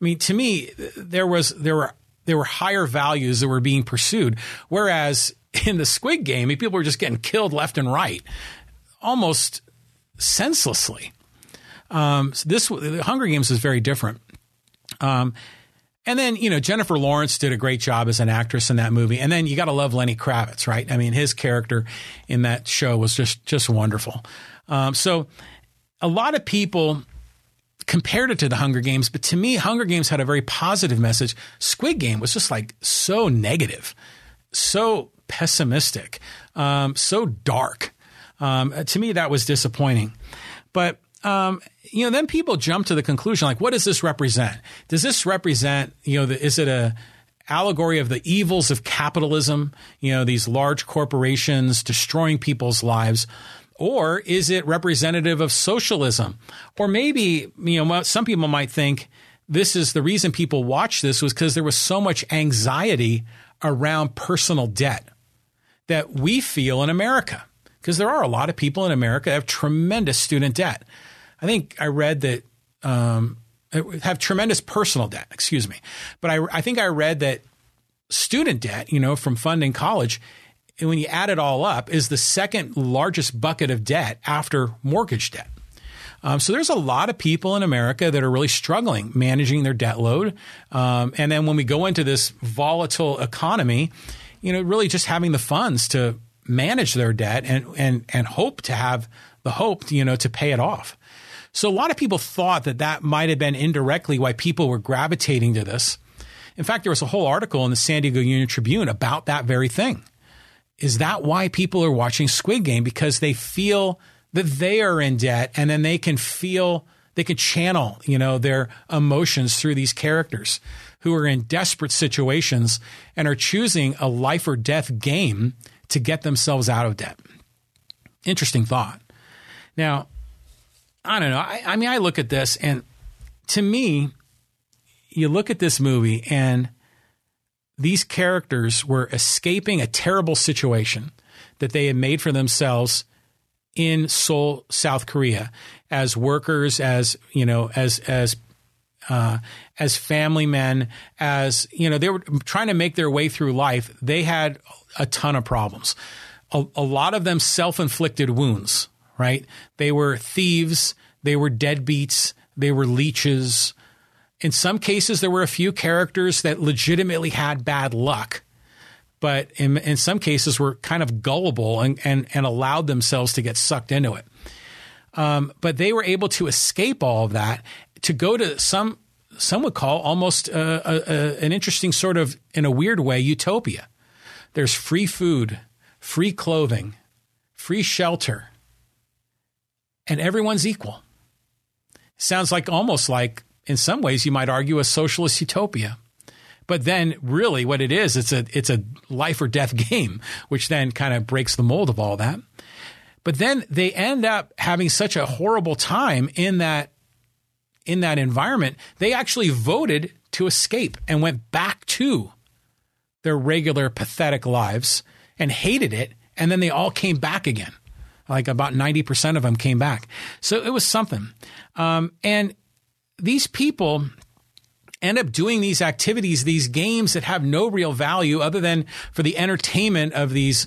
I mean, to me, there was there were there were higher values that were being pursued, whereas in the Squid Game, people were just getting killed left and right, almost senselessly. Um, so this the Hunger Games is very different. Um, and then, you know, Jennifer Lawrence did a great job as an actress in that movie. And then you got to love Lenny Kravitz, right? I mean, his character in that show was just, just wonderful. Um, so a lot of people compared it to the Hunger Games, but to me, Hunger Games had a very positive message. Squid Game was just like so negative, so pessimistic, um, so dark. Um, to me, that was disappointing. But um, you know, then people jump to the conclusion like, what does this represent? Does this represent, you know, the, is it a allegory of the evils of capitalism? You know, these large corporations destroying people's lives. Or is it representative of socialism? Or maybe, you know, some people might think this is the reason people watch this was because there was so much anxiety around personal debt that we feel in America. Because there are a lot of people in America that have tremendous student debt. I think I read that um, have tremendous personal debt. Excuse me, but I, I think I read that student debt, you know, from funding college, and when you add it all up, is the second largest bucket of debt after mortgage debt. Um, so there's a lot of people in America that are really struggling managing their debt load. Um, and then when we go into this volatile economy, you know, really just having the funds to manage their debt and and and hope to have the hope, you know, to pay it off. So a lot of people thought that that might have been indirectly why people were gravitating to this. In fact, there was a whole article in the San Diego Union Tribune about that very thing. Is that why people are watching Squid Game? Because they feel that they are in debt and then they can feel, they can channel, you know, their emotions through these characters who are in desperate situations and are choosing a life or death game to get themselves out of debt. Interesting thought. Now, I don't know. I, I mean, I look at this and to me, you look at this movie and these characters were escaping a terrible situation that they had made for themselves in Seoul, South Korea, as workers, as you know, as as uh, as family men, as you know, they were trying to make their way through life. They had a ton of problems. A, a lot of them self inflicted wounds right? They were thieves, they were deadbeats, they were leeches. In some cases, there were a few characters that legitimately had bad luck, but in, in some cases were kind of gullible and, and, and allowed themselves to get sucked into it. Um, but they were able to escape all of that to go to some some would call almost a, a, an interesting sort of, in a weird way, utopia. There's free food, free clothing, free shelter, and everyone's equal. Sounds like almost like, in some ways, you might argue a socialist utopia. But then, really, what it is, it's a it's a life or death game, which then kind of breaks the mold of all that. But then they end up having such a horrible time in that in that environment. They actually voted to escape and went back to their regular pathetic lives and hated it. And then they all came back again. Like about 90% of them came back. So it was something. Um, and these people end up doing these activities, these games that have no real value other than for the entertainment of these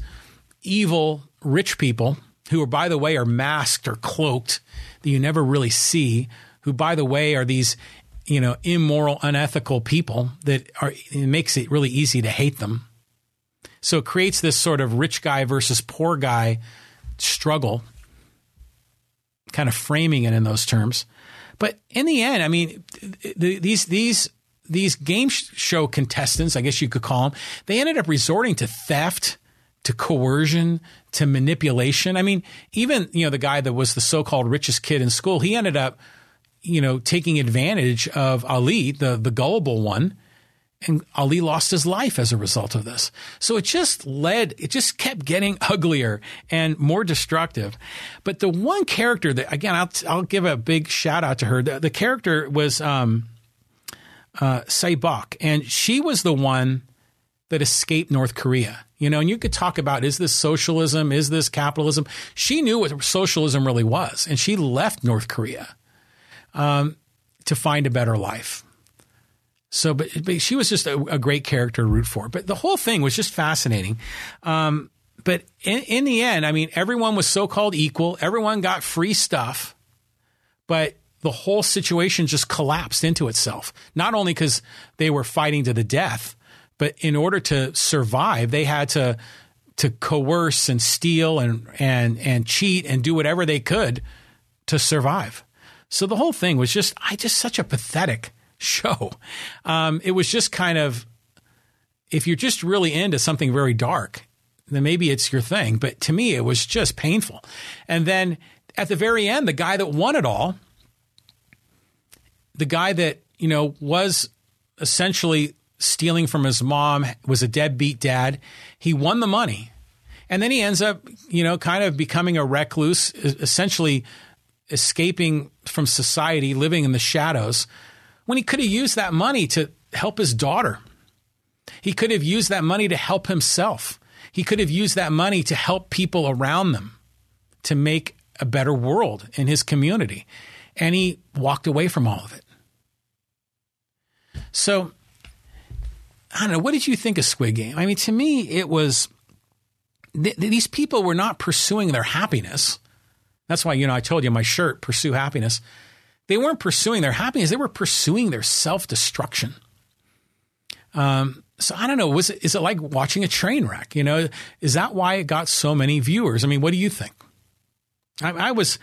evil rich people who are, by the way, are masked or cloaked that you never really see, who, by the way, are these you know, immoral, unethical people that are, it makes it really easy to hate them. So it creates this sort of rich guy versus poor guy struggle, kind of framing it in those terms. But in the end, I mean, these these these game show contestants, I guess you could call them, they ended up resorting to theft, to coercion, to manipulation. I mean, even you know the guy that was the so-called richest kid in school, he ended up you know, taking advantage of Ali, the, the gullible one. And Ali lost his life as a result of this. So it just led, it just kept getting uglier and more destructive. But the one character that, again, I'll, I'll give a big shout out to her. The, the character was um, uh, Sae-bok, and she was the one that escaped North Korea. You know, and you could talk about is this socialism? Is this capitalism? She knew what socialism really was, and she left North Korea um, to find a better life. So, but, but she was just a, a, great character to root for. But the whole thing was just fascinating. Um, but in, in the end, I mean, everyone was so called equal. Everyone got free stuff, but the whole situation just collapsed into itself. Not only because they were fighting to the death, but in order to survive, they had to to coerce and steal and and and cheat and do whatever they could to survive. So the whole thing was just, I just such a pathetic show. Um, it was just kind of, if you're just really into something very dark, then maybe it's your thing. But to me, it was just painful. And then at the very end, the guy that won it all, the guy that, you know, was essentially stealing from his mom, was a deadbeat dad, he won the money. And then he ends up, you know, kind of becoming a recluse, essentially escaping from society, living in the shadows, when he could have used that money to help his daughter. He could have used that money to help himself. He could have used that money to help people around them to make a better world in his community. And he walked away from all of it. So, I don't know. What did you think of Squid Game? I mean, to me, it was th- these people were not pursuing their happiness. That's why, you know, I told you my shirt, Pursue Happiness. They weren't pursuing their happiness, they were pursuing their self destruction. Um, so I don't know. Was it, is it like watching a train wreck? You know, is that why it got so many viewers? I mean, what do you think? I, I was,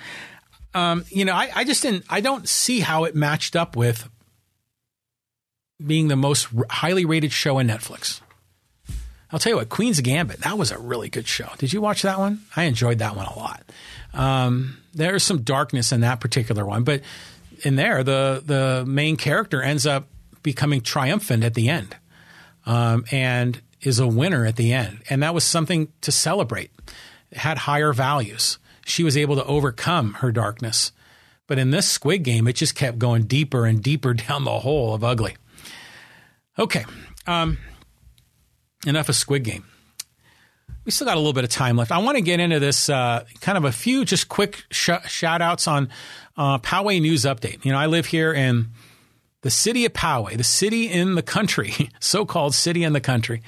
um, you know, I, I just didn't, I don't see how it matched up with being the most highly rated show on Netflix. I'll tell you what, Queen's Gambit, that was a really good show. Did you watch that one? I enjoyed that one a lot. Um, there's some darkness in that particular one, but in there, the the main character ends up becoming triumphant at the end, um, and is a winner at the end, and that was something to celebrate. It had higher values. She was able to overcome her darkness, but in this Squid Game, it just kept going deeper and deeper down the hole of ugly. Okay. Um, enough of Squid Game. We still got a little bit of time left. I want to get into this uh, kind of a few just quick sh- shout outs on uh, Poway News Update. You know, I live here in the city of Poway, the city in the country, so called city in the country.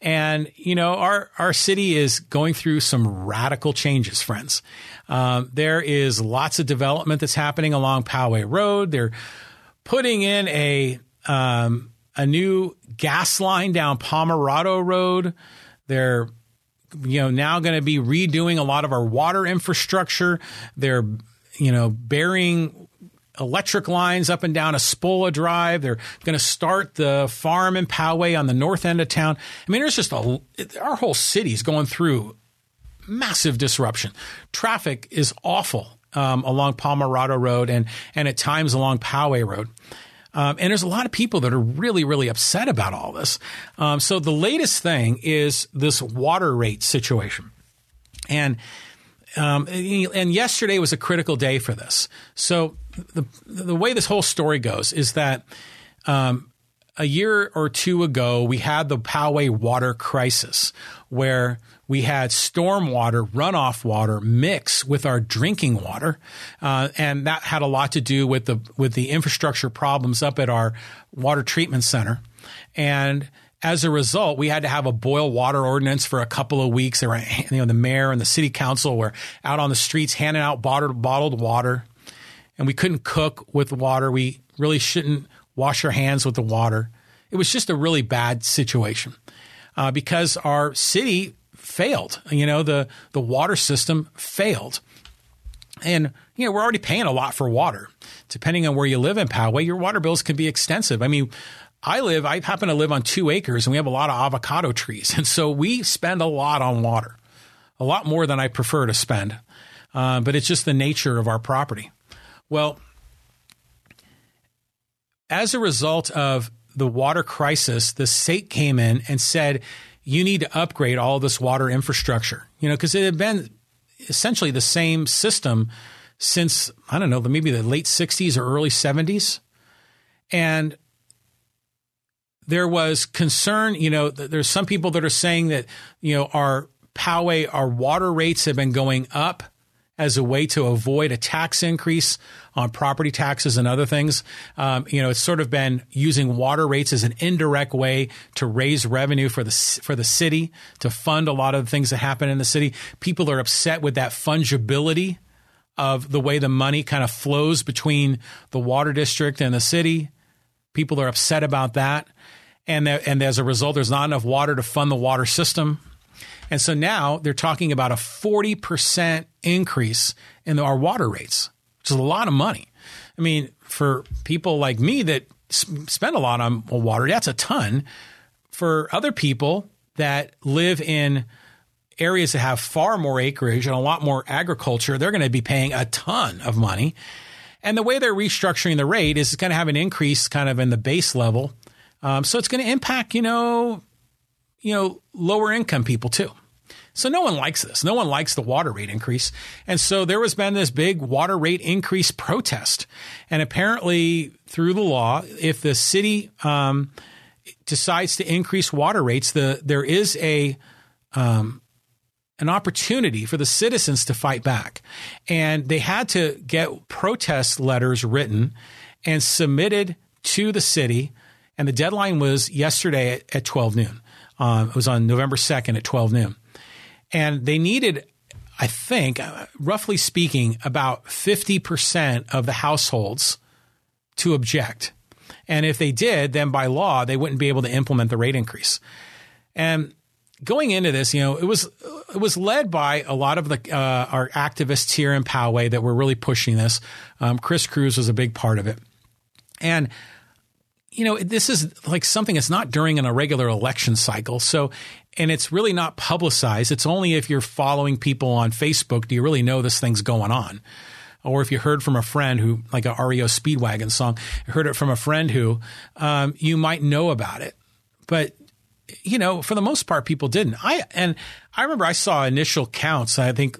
And, you know, our, our city is going through some radical changes, friends. Um, there is lots of development that's happening along Poway Road. They're putting in a, um, a new gas line down Pomerado Road. They're you know now going to be redoing a lot of our water infrastructure. They're you know burying electric lines up and down Espola Drive. They're going to start the farm in Poway on the north end of town. I mean, there's just a our whole city's going through massive disruption. Traffic is awful um, along Pomerado Road and and at times along Poway Road. Um, and there's a lot of people that are really, really upset about all this. Um, so the latest thing is this water rate situation. And um, and yesterday was a critical day for this. So the the way this whole story goes is that um, a year or two ago we had the Poway water crisis, where we had stormwater, runoff water mix with our drinking water, uh, and that had a lot to do with the with the infrastructure problems up at our water treatment center, and as a result, we had to have a boil water ordinance for a couple of weeks. There were, you know, the mayor and the city council were out on the streets handing out bottled, bottled water, and we couldn't cook with water. We really shouldn't wash our hands with the water. It was just a really bad situation uh, because our city failed. You know, the the water system failed, and you know we're already paying a lot for water. Depending on where you live in Poway, your water bills can be extensive. I mean. I live, I happen to live on two acres and we have a lot of avocado trees. And so we spend a lot on water, a lot more than I prefer to spend. Uh, but it's just the nature of our property. Well, as a result of the water crisis, the state came in and said, you need to upgrade all this water infrastructure, you know, because it had been essentially the same system since, I don't know, maybe the late 60s or early 70s. And there was concern, you know, there's some people that are saying that, you know, our Poway, our water rates have been going up as a way to avoid a tax increase on property taxes and other things. Um, you know, it's sort of been using water rates as an indirect way to raise revenue for the for the city to fund a lot of the things that happen in the city. People are upset with that fungibility of the way the money kind of flows between the water district and the city. People are upset about that. And, and as a result, there's not enough water to fund the water system. And so now they're talking about a 40% increase in our water rates, which is a lot of money. I mean, for people like me that spend a lot on water, that's a ton. For other people that live in areas that have far more acreage and a lot more agriculture, they're going to be paying a ton of money. And the way they're restructuring the rate is it's going to have an increase kind of in the base level. Um, so it's going to impact, you know, you know, lower income people too. So no one likes this. No one likes the water rate increase. And so there has been this big water rate increase protest. And apparently, through the law, if the city um, decides to increase water rates, the there is a um, an opportunity for the citizens to fight back. And they had to get protest letters written and submitted to the city. And the deadline was yesterday at, at 12 noon. Um, it was on November 2nd at 12 noon. And they needed, I think, uh, roughly speaking, about 50% of the households to object. And if they did, then by law, they wouldn't be able to implement the rate increase. And going into this, you know, it was it was led by a lot of the uh, our activists here in Poway that were really pushing this. Um, Chris Cruz was a big part of it, and you know, this is like something that's not during an irregular election cycle. So and it's really not publicized. It's only if you're following people on Facebook do you really know this thing's going on. Or if you heard from a friend who, like a REO Speedwagon song, heard it from a friend who, um, you might know about it. But you know, for the most part, people didn't. I and I remember I saw initial counts. I think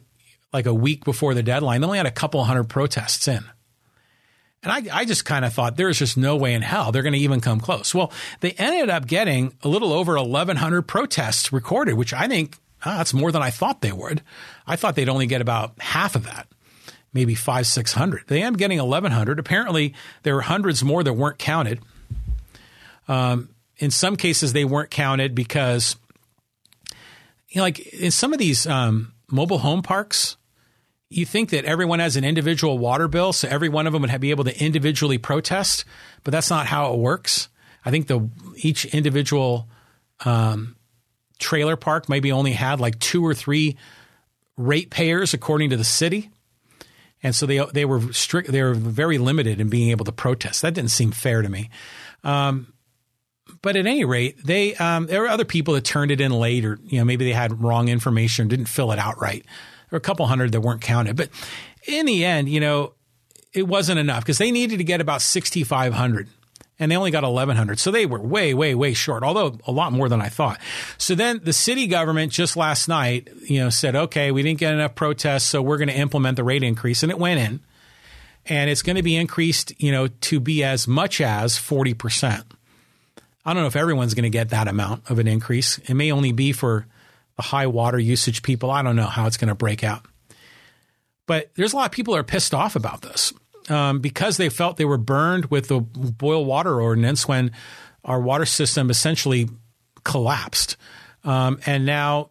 like a week before the deadline, they only had a couple hundred protests in. And I, I just kind of thought there's just no way in hell they're going to even come close. Well, they ended up getting a little over 1,100 protests recorded, which I think ah, that's more than I thought they would. I thought they'd only get about half of that, maybe five, 600. They end up getting 1,100. Apparently, there were hundreds more that weren't counted. Um, in some cases, they weren't counted because, you know, like in some of these um, mobile home parks, you think that everyone has an individual water bill, so every one of them would be able to individually protest, but that's not how it works. I think the each individual um, trailer park maybe only had like two or three ratepayers according to the city, and so they they were strict. They were very limited in being able to protest. That didn't seem fair to me. Um, but at any rate, they um, there were other people that turned it in late, you know maybe they had wrong information, or didn't fill it out right or a couple hundred that weren't counted. But in the end, you know, it wasn't enough because they needed to get about 6,500 and they only got 1,100. So they were way, way, way short, although a lot more than I thought. So then the city government just last night, you know, said, okay, we didn't get enough protests, so we're going to implement the rate increase. And it went in and it's going to be increased, you know, to be as much as 40%. I don't know if everyone's going to get that amount of an increase. It may only be for high water usage people. I don't know how it's going to break out. But there's a lot of people that are pissed off about this um, because they felt they were burned with the boil water ordinance when our water system essentially collapsed. Um, and now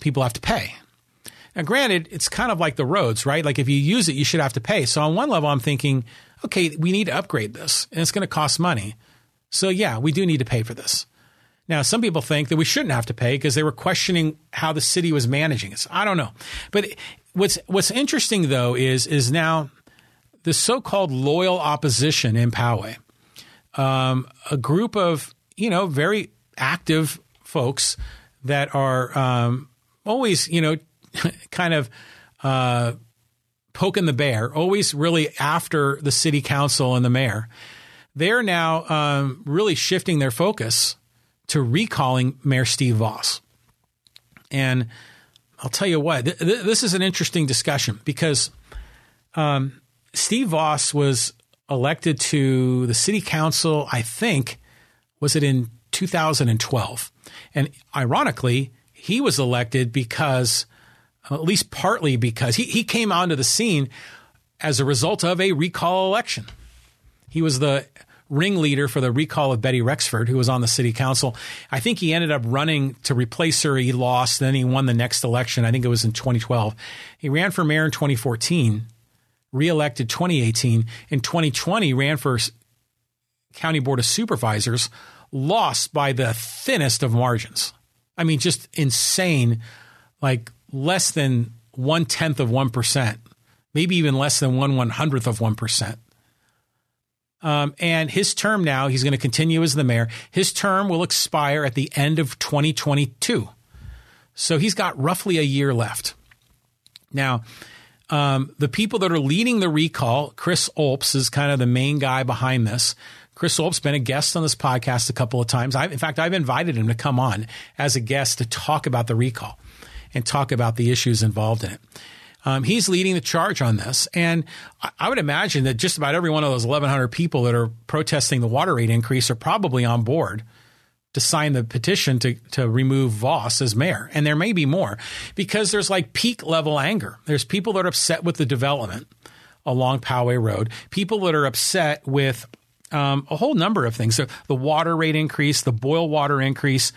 people have to pay. Now, granted, it's kind of like the roads, right? Like if you use it, you should have to pay. So on one level, I'm thinking, okay, we need to upgrade this and it's going to cost money. So yeah, we do need to pay for this. Now, some people think that we shouldn't have to pay because they were questioning how the city was managing it. I don't know. But what's, what's interesting though is, is now the so-called loyal opposition in Poway, um, a group of, you know, very active folks that are um, always, you know, kind of uh, poking the bear, always really after the city council and the mayor. They're now um, really shifting their focus to recalling Mayor Steve Vaus. And I'll tell you what, th- th- this is an interesting discussion because um, Steve Vaus was elected to the city council, I think, was it in 2012? And ironically, he was elected because, at least partly because, he, he came onto the scene as a result of a recall election. He was the ringleader for the recall of Betty Rexford, who was on the city council. I think he ended up running to replace her. He lost. Then he won the next election. I think it was in 2012. He ran for mayor in 2014, reelected 2018. In 2020, ran for county board of supervisors, lost by the thinnest of margins. I mean, just insane, like less than one tenth of 1%, maybe even less than one one hundredth of 1%. Um, and his term now, he's going to continue as the mayor. His term will expire at the end of 2022. So he's got roughly a year left. Now, um, the people that are leading the recall, Chris Olps is kind of the main guy behind this. Chris Olp's been a guest on this podcast a couple of times. I, in fact, I've invited him to come on as a guest to talk about the recall and talk about the issues involved in it. Um, he's leading the charge on this. And I would imagine that just about every one of those 1,100 people that are protesting the water rate increase are probably on board to sign the petition to, to remove Vaus as mayor. And there may be more because there's like peak level anger. There's people that are upset with the development along Poway Road, people that are upset with um, a whole number of things. So the water rate increase, the boil water increase,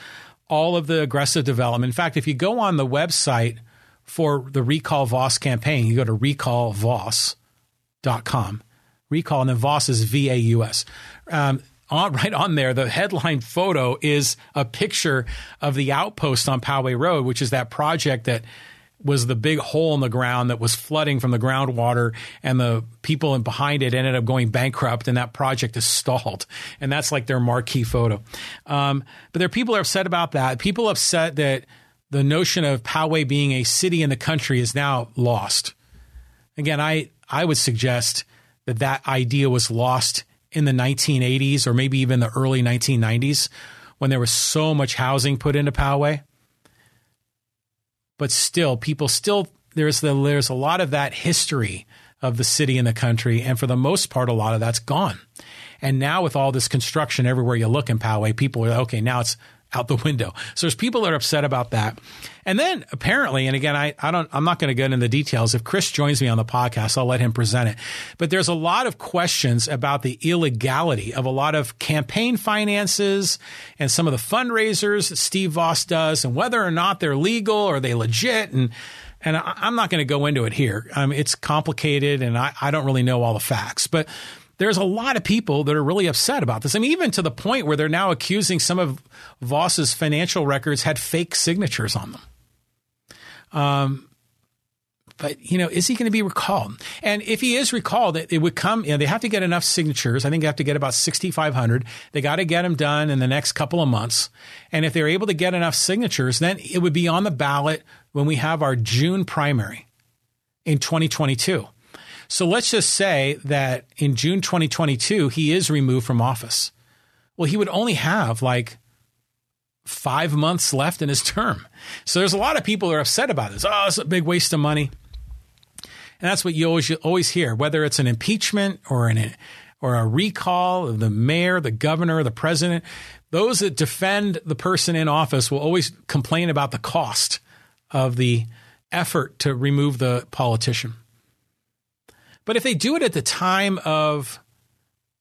all of the aggressive development. In fact, if you go on the website for the Recall Vaus campaign, you go to recallvaus.com. Recall, and then Vaus is V A U S. Um, on, right on there, the headline photo is a picture of the outpost on Poway Road, which is that project that was the big hole in the ground that was flooding from the groundwater, and the people behind it ended up going bankrupt, and that project is stalled. And that's like their marquee photo. Um, but there are people are upset about that. People upset that the notion of Poway being a city in the country is now lost. Again, I, I would suggest that that idea was lost in the 1980s or maybe even the early 1990s when there was so much housing put into Poway. But still, people still, there's, the, there's a lot of that history of the city and the country. And for the most part, a lot of that's gone. And now with all this construction everywhere you look in Poway, people are okay, now it's out the window. So there's people that are upset about that. And then apparently, and again, I, I don't, I'm not going to get into the details. If Chris joins me on the podcast, I'll let him present it. But there's a lot of questions about the illegality of a lot of campaign finances and some of the fundraisers that Steve Vaus does and whether or not they're legal or they legit. And, and I, am not going to go into it here. Um, it's complicated and I, I don't really know all the facts, but there's a lot of people that are really upset about this. I mean, even to the point where they're now accusing some of Vaus's financial records had fake signatures on them. Um, but you know, is he going to be recalled? And if he is recalled, it, it would come. You know, they have to get enough signatures. I think they have to get about sixty five hundred. They got to get them done in the next couple of months. And if they're able to get enough signatures, then it would be on the ballot when we have our June primary in 2022. So let's just say that in June 2022, he is removed from office. Well, he would only have like five months left in his term. So there's a lot of people who are upset about this. Oh, it's a big waste of money. And that's what you always, you always hear, whether it's an impeachment or an or a recall of the mayor, the governor, the president. Those that defend the person in office will always complain about the cost of the effort to remove the politician. But if they do it at the time of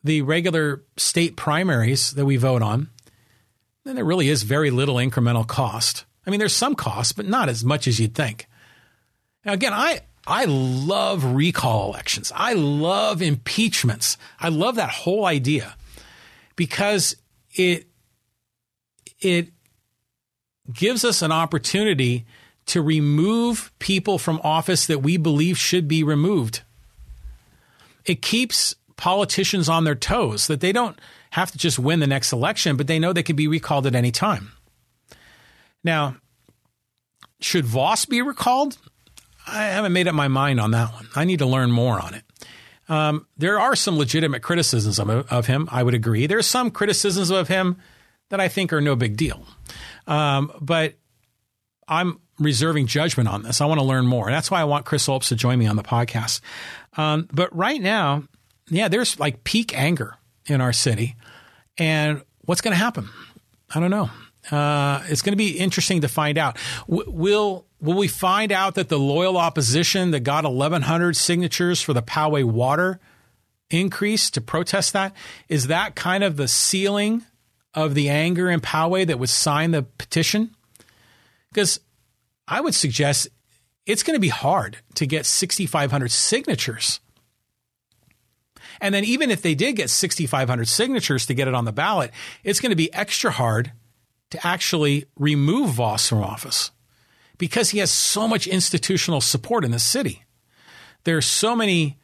the regular state primaries that we vote on, then there really is very little incremental cost. I mean, there's some cost, but not as much as you'd think. Now, again, I, I love recall elections. I love impeachments. I love that whole idea because it, it gives us an opportunity to remove people from office that we believe should be removed. It keeps politicians on their toes that they don't have to just win the next election, but they know they can be recalled at any time. Now, should Vaus be recalled? I haven't made up my mind on that one. I need to learn more on it. Um, there are some legitimate criticisms of, of, him. I would agree. There are some criticisms of him that I think are no big deal. Um, but I'm reserving judgment on this. I want to learn more. That's why I want Chris Olps to join me on the podcast. Um, but right now, yeah, there's like peak anger in our city. And what's going to happen? I don't know. Uh, it's going to be interesting to find out. W- will will we find out that the loyal opposition that got 1,100 signatures for the Poway water increase to protest that is that kind of the ceiling of the anger in Poway that would sign the petition? Because I would suggest it's going to be hard to get 6,500 signatures. And then, even if they did get 6,500 signatures to get it on the ballot, it's going to be extra hard to actually remove Vaus from office because he has so much institutional support in the city. There are so many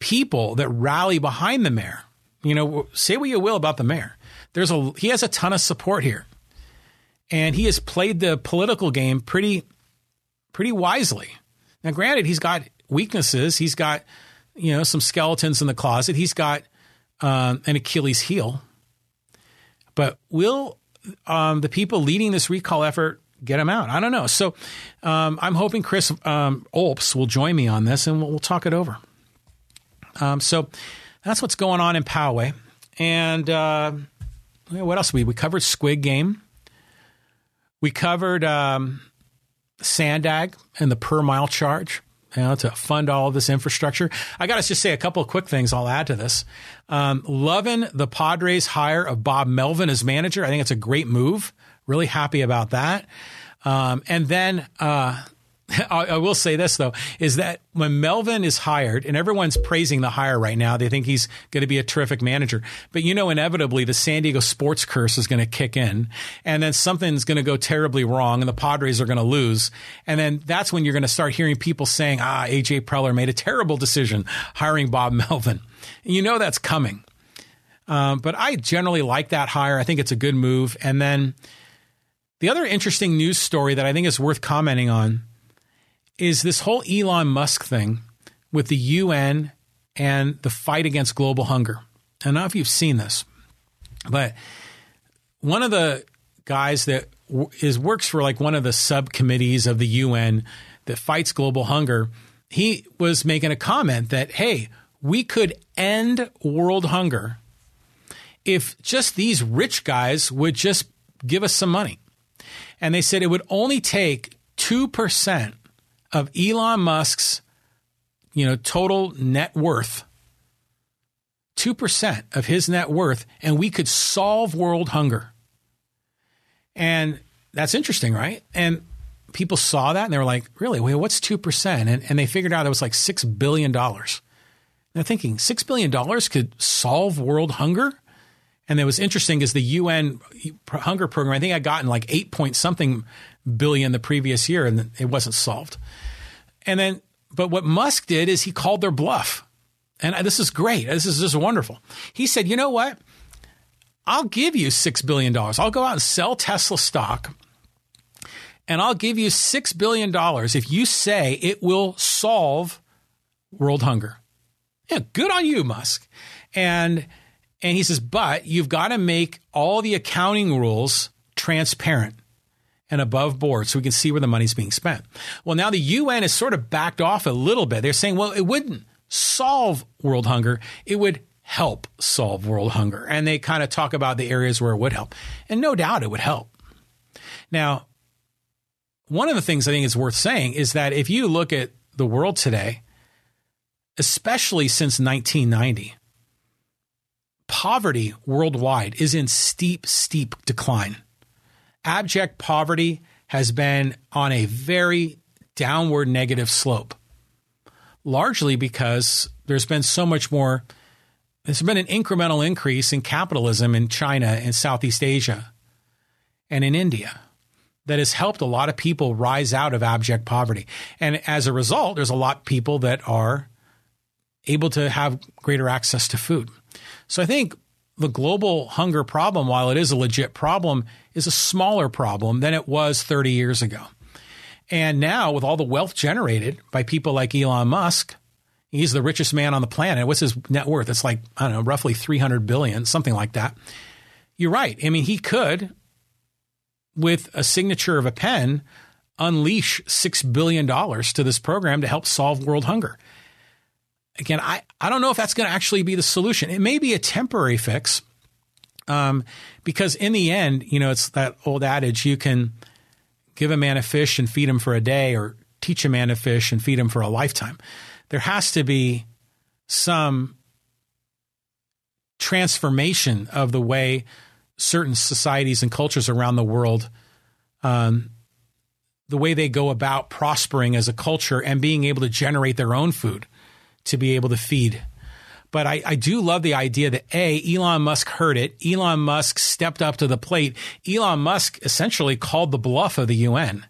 people that rally behind the mayor. You know, say what you will about the mayor. There's a he has a ton of support here. And he has played the political game pretty pretty wisely. Now granted he's got weaknesses. He's got you know some skeletons in the closet. He's got um, an Achilles heel. But will um, the people leading this recall effort get him out? I don't know. So um, I'm hoping Chris um, Olps will join me on this and we'll, we'll talk it over. Um, so that's what's going on in Poway. And uh, what else? We we covered Squid Game. We covered um, Sandag and the per mile charge you know, to fund all of this infrastructure. I got to just say a couple of quick things I'll add to this. Um, loving the Padres hire of Bob Melvin as manager. I think it's a great move. Really happy about that. Um, and then uh, I will say this though, is that when Melvin is hired, and everyone's praising the hire right now, they think he's going to be a terrific manager. But you know, inevitably the San Diego sports curse is going to kick in, and then something's going to go terribly wrong, and the Padres are going to lose, and then that's when you're going to start hearing people saying, "Ah, AJ Preller made a terrible decision hiring Bob Melvin." And you know that's coming. Um, but I generally like that hire. I think it's a good move. And then the other interesting news story that I think is worth commenting on is this whole Elon Musk thing with the UN and the fight against global hunger. I don't know if you've seen this, but one of the guys that is works for like one of the subcommittees of the UN that fights global hunger, he was making a comment that hey, we could end world hunger if just these rich guys would just give us some money. And they said it would only take 2% of Elon Musk's, you know, total net worth, 2% of his net worth, and we could solve world hunger. And that's interesting, right? And people saw that and they were like, really? Wait, what's 2%? And, and they figured out it was like $6 billion. they're thinking, $6 billion could solve world hunger? And it was interesting is the UN hunger program, I think I gotten like eight point something billion the previous year and it wasn't solved. And then, but what Musk did is he called their bluff. And this is great. This is just wonderful. He said, you know what? I'll give you $6 billion. I'll go out and sell Tesla stock and I'll give you $6 billion if you say it will solve world hunger. Yeah, good on you, Musk. And and he says, but you've got to make all the accounting rules transparent and above board so we can see where the money's being spent. Well, now the UN has sort of backed off a little bit. They're saying, well, it wouldn't solve world hunger, it would help solve world hunger. And they kind of talk about the areas where it would help. And no doubt it would help. Now, one of the things I think is worth saying is that if you look at the world today, especially since 1990, poverty worldwide is in steep, steep decline abject poverty has been on a very downward negative slope, largely because there's been so much more. There's been an incremental increase in capitalism in China and Southeast Asia and in India that has helped a lot of people rise out of abject poverty. And as a result, there's a lot of people that are able to have greater access to food. So I think the global hunger problem, while it is a legit problem, is a smaller problem than it was 30 years ago. And now, with all the wealth generated by people like Elon Musk, he's the richest man on the planet. What's his net worth? It's like, I don't know, roughly 300 billion, something like that. You're right. I mean, he could, with a signature of a pen, unleash $6 billion to this program to help solve world hunger again, I, I don't know if that's going to actually be the solution. It may be a temporary fix, um, because in the end, you know, it's that old adage: you can give a man a fish and feed him for a day, or teach a man to fish and feed him for a lifetime. There has to be some transformation of the way certain societies and cultures around the world um, the way they go about prospering as a culture and being able to generate their own food to be able to feed. But I, I do love the idea that A, Elon Musk heard it. Elon Musk stepped up to the plate. Elon Musk essentially called the bluff of the UN.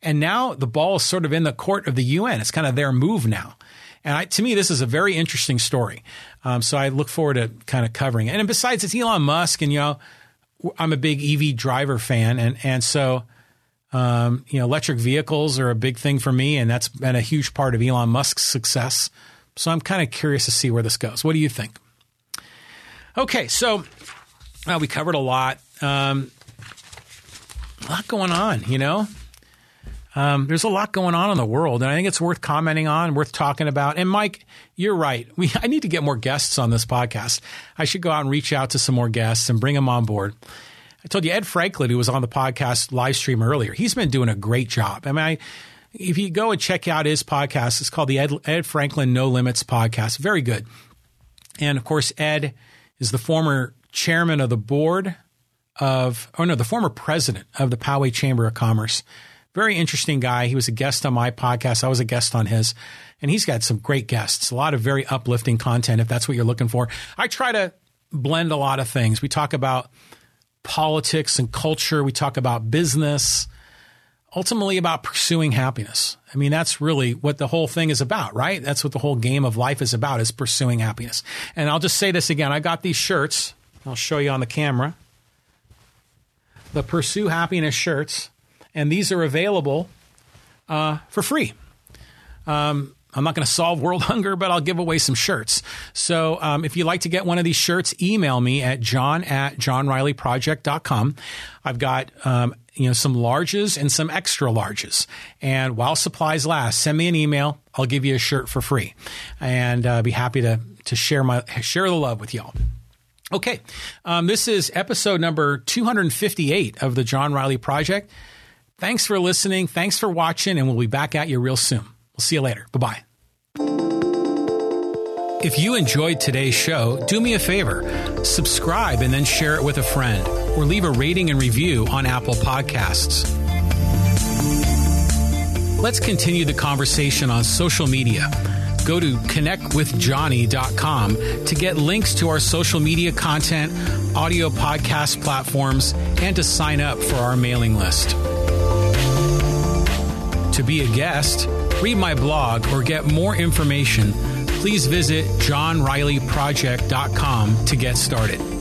And now the ball is sort of in the court of the UN. It's kind of their move now. And I, to me, this is a very interesting story. Um, so I look forward to kind of covering it. And besides, it's Elon Musk, and you know, I'm a big EV driver fan, and and so um, you know, electric vehicles are a big thing for me, and that's been a huge part of Elon Musk's success. So I'm kind of curious to see where this goes. What do you think? Okay, so well, we covered a lot. Um, a lot going on, you know. Um, there's a lot going on in the world, and I think it's worth commenting on, worth talking about. And Mike, you're right. We I need to get more guests on this podcast. I should go out and reach out to some more guests and bring them on board. I told you Ed Franklin, who was on the podcast live stream earlier, he's been doing a great job. I mean, I if you go and check out his podcast, it's called the Ed, Ed Franklin No Limits podcast. Very good. And of course, Ed is the former chairman of the board of, oh no, the former president of the Poway Chamber of Commerce. Very interesting guy. He was a guest on my podcast. I was a guest on his, and he's got some great guests. A lot of very uplifting content if that's what you're looking for. I try to blend a lot of things. We talk about politics and culture. We talk about business ultimately about pursuing happiness. I mean, that's really what the whole thing is about, right? That's what the whole game of life is about is pursuing happiness. And I'll just say this again. I got these shirts. I'll show you on the camera. The Pursue Happiness shirts. And these are available uh, for free. Um, I'm not going to solve world hunger, but I'll give away some shirts. So um, if you'd like to get one of these shirts, email me at john at johnrileyproject.com. I've got um, you know, some larges and some extra larges. And while supplies last, send me an email. I'll give you a shirt for free, and uh, be happy to to share my share the love with y'all. Okay, um, this is episode number 258 of the John Riley Project. Thanks for listening. Thanks for watching, and we'll be back at you real soon. We'll see you later. Bye bye. If you enjoyed today's show, do me a favor subscribe and then share it with a friend or leave a rating and review on Apple Podcasts. Let's continue the conversation on social media. Go to connectwithjohnny.com to get links to our social media content, audio podcast platforms, and to sign up for our mailing list. To be a guest, read my blog, or get more information, please visit johnrileyproject.com to get started.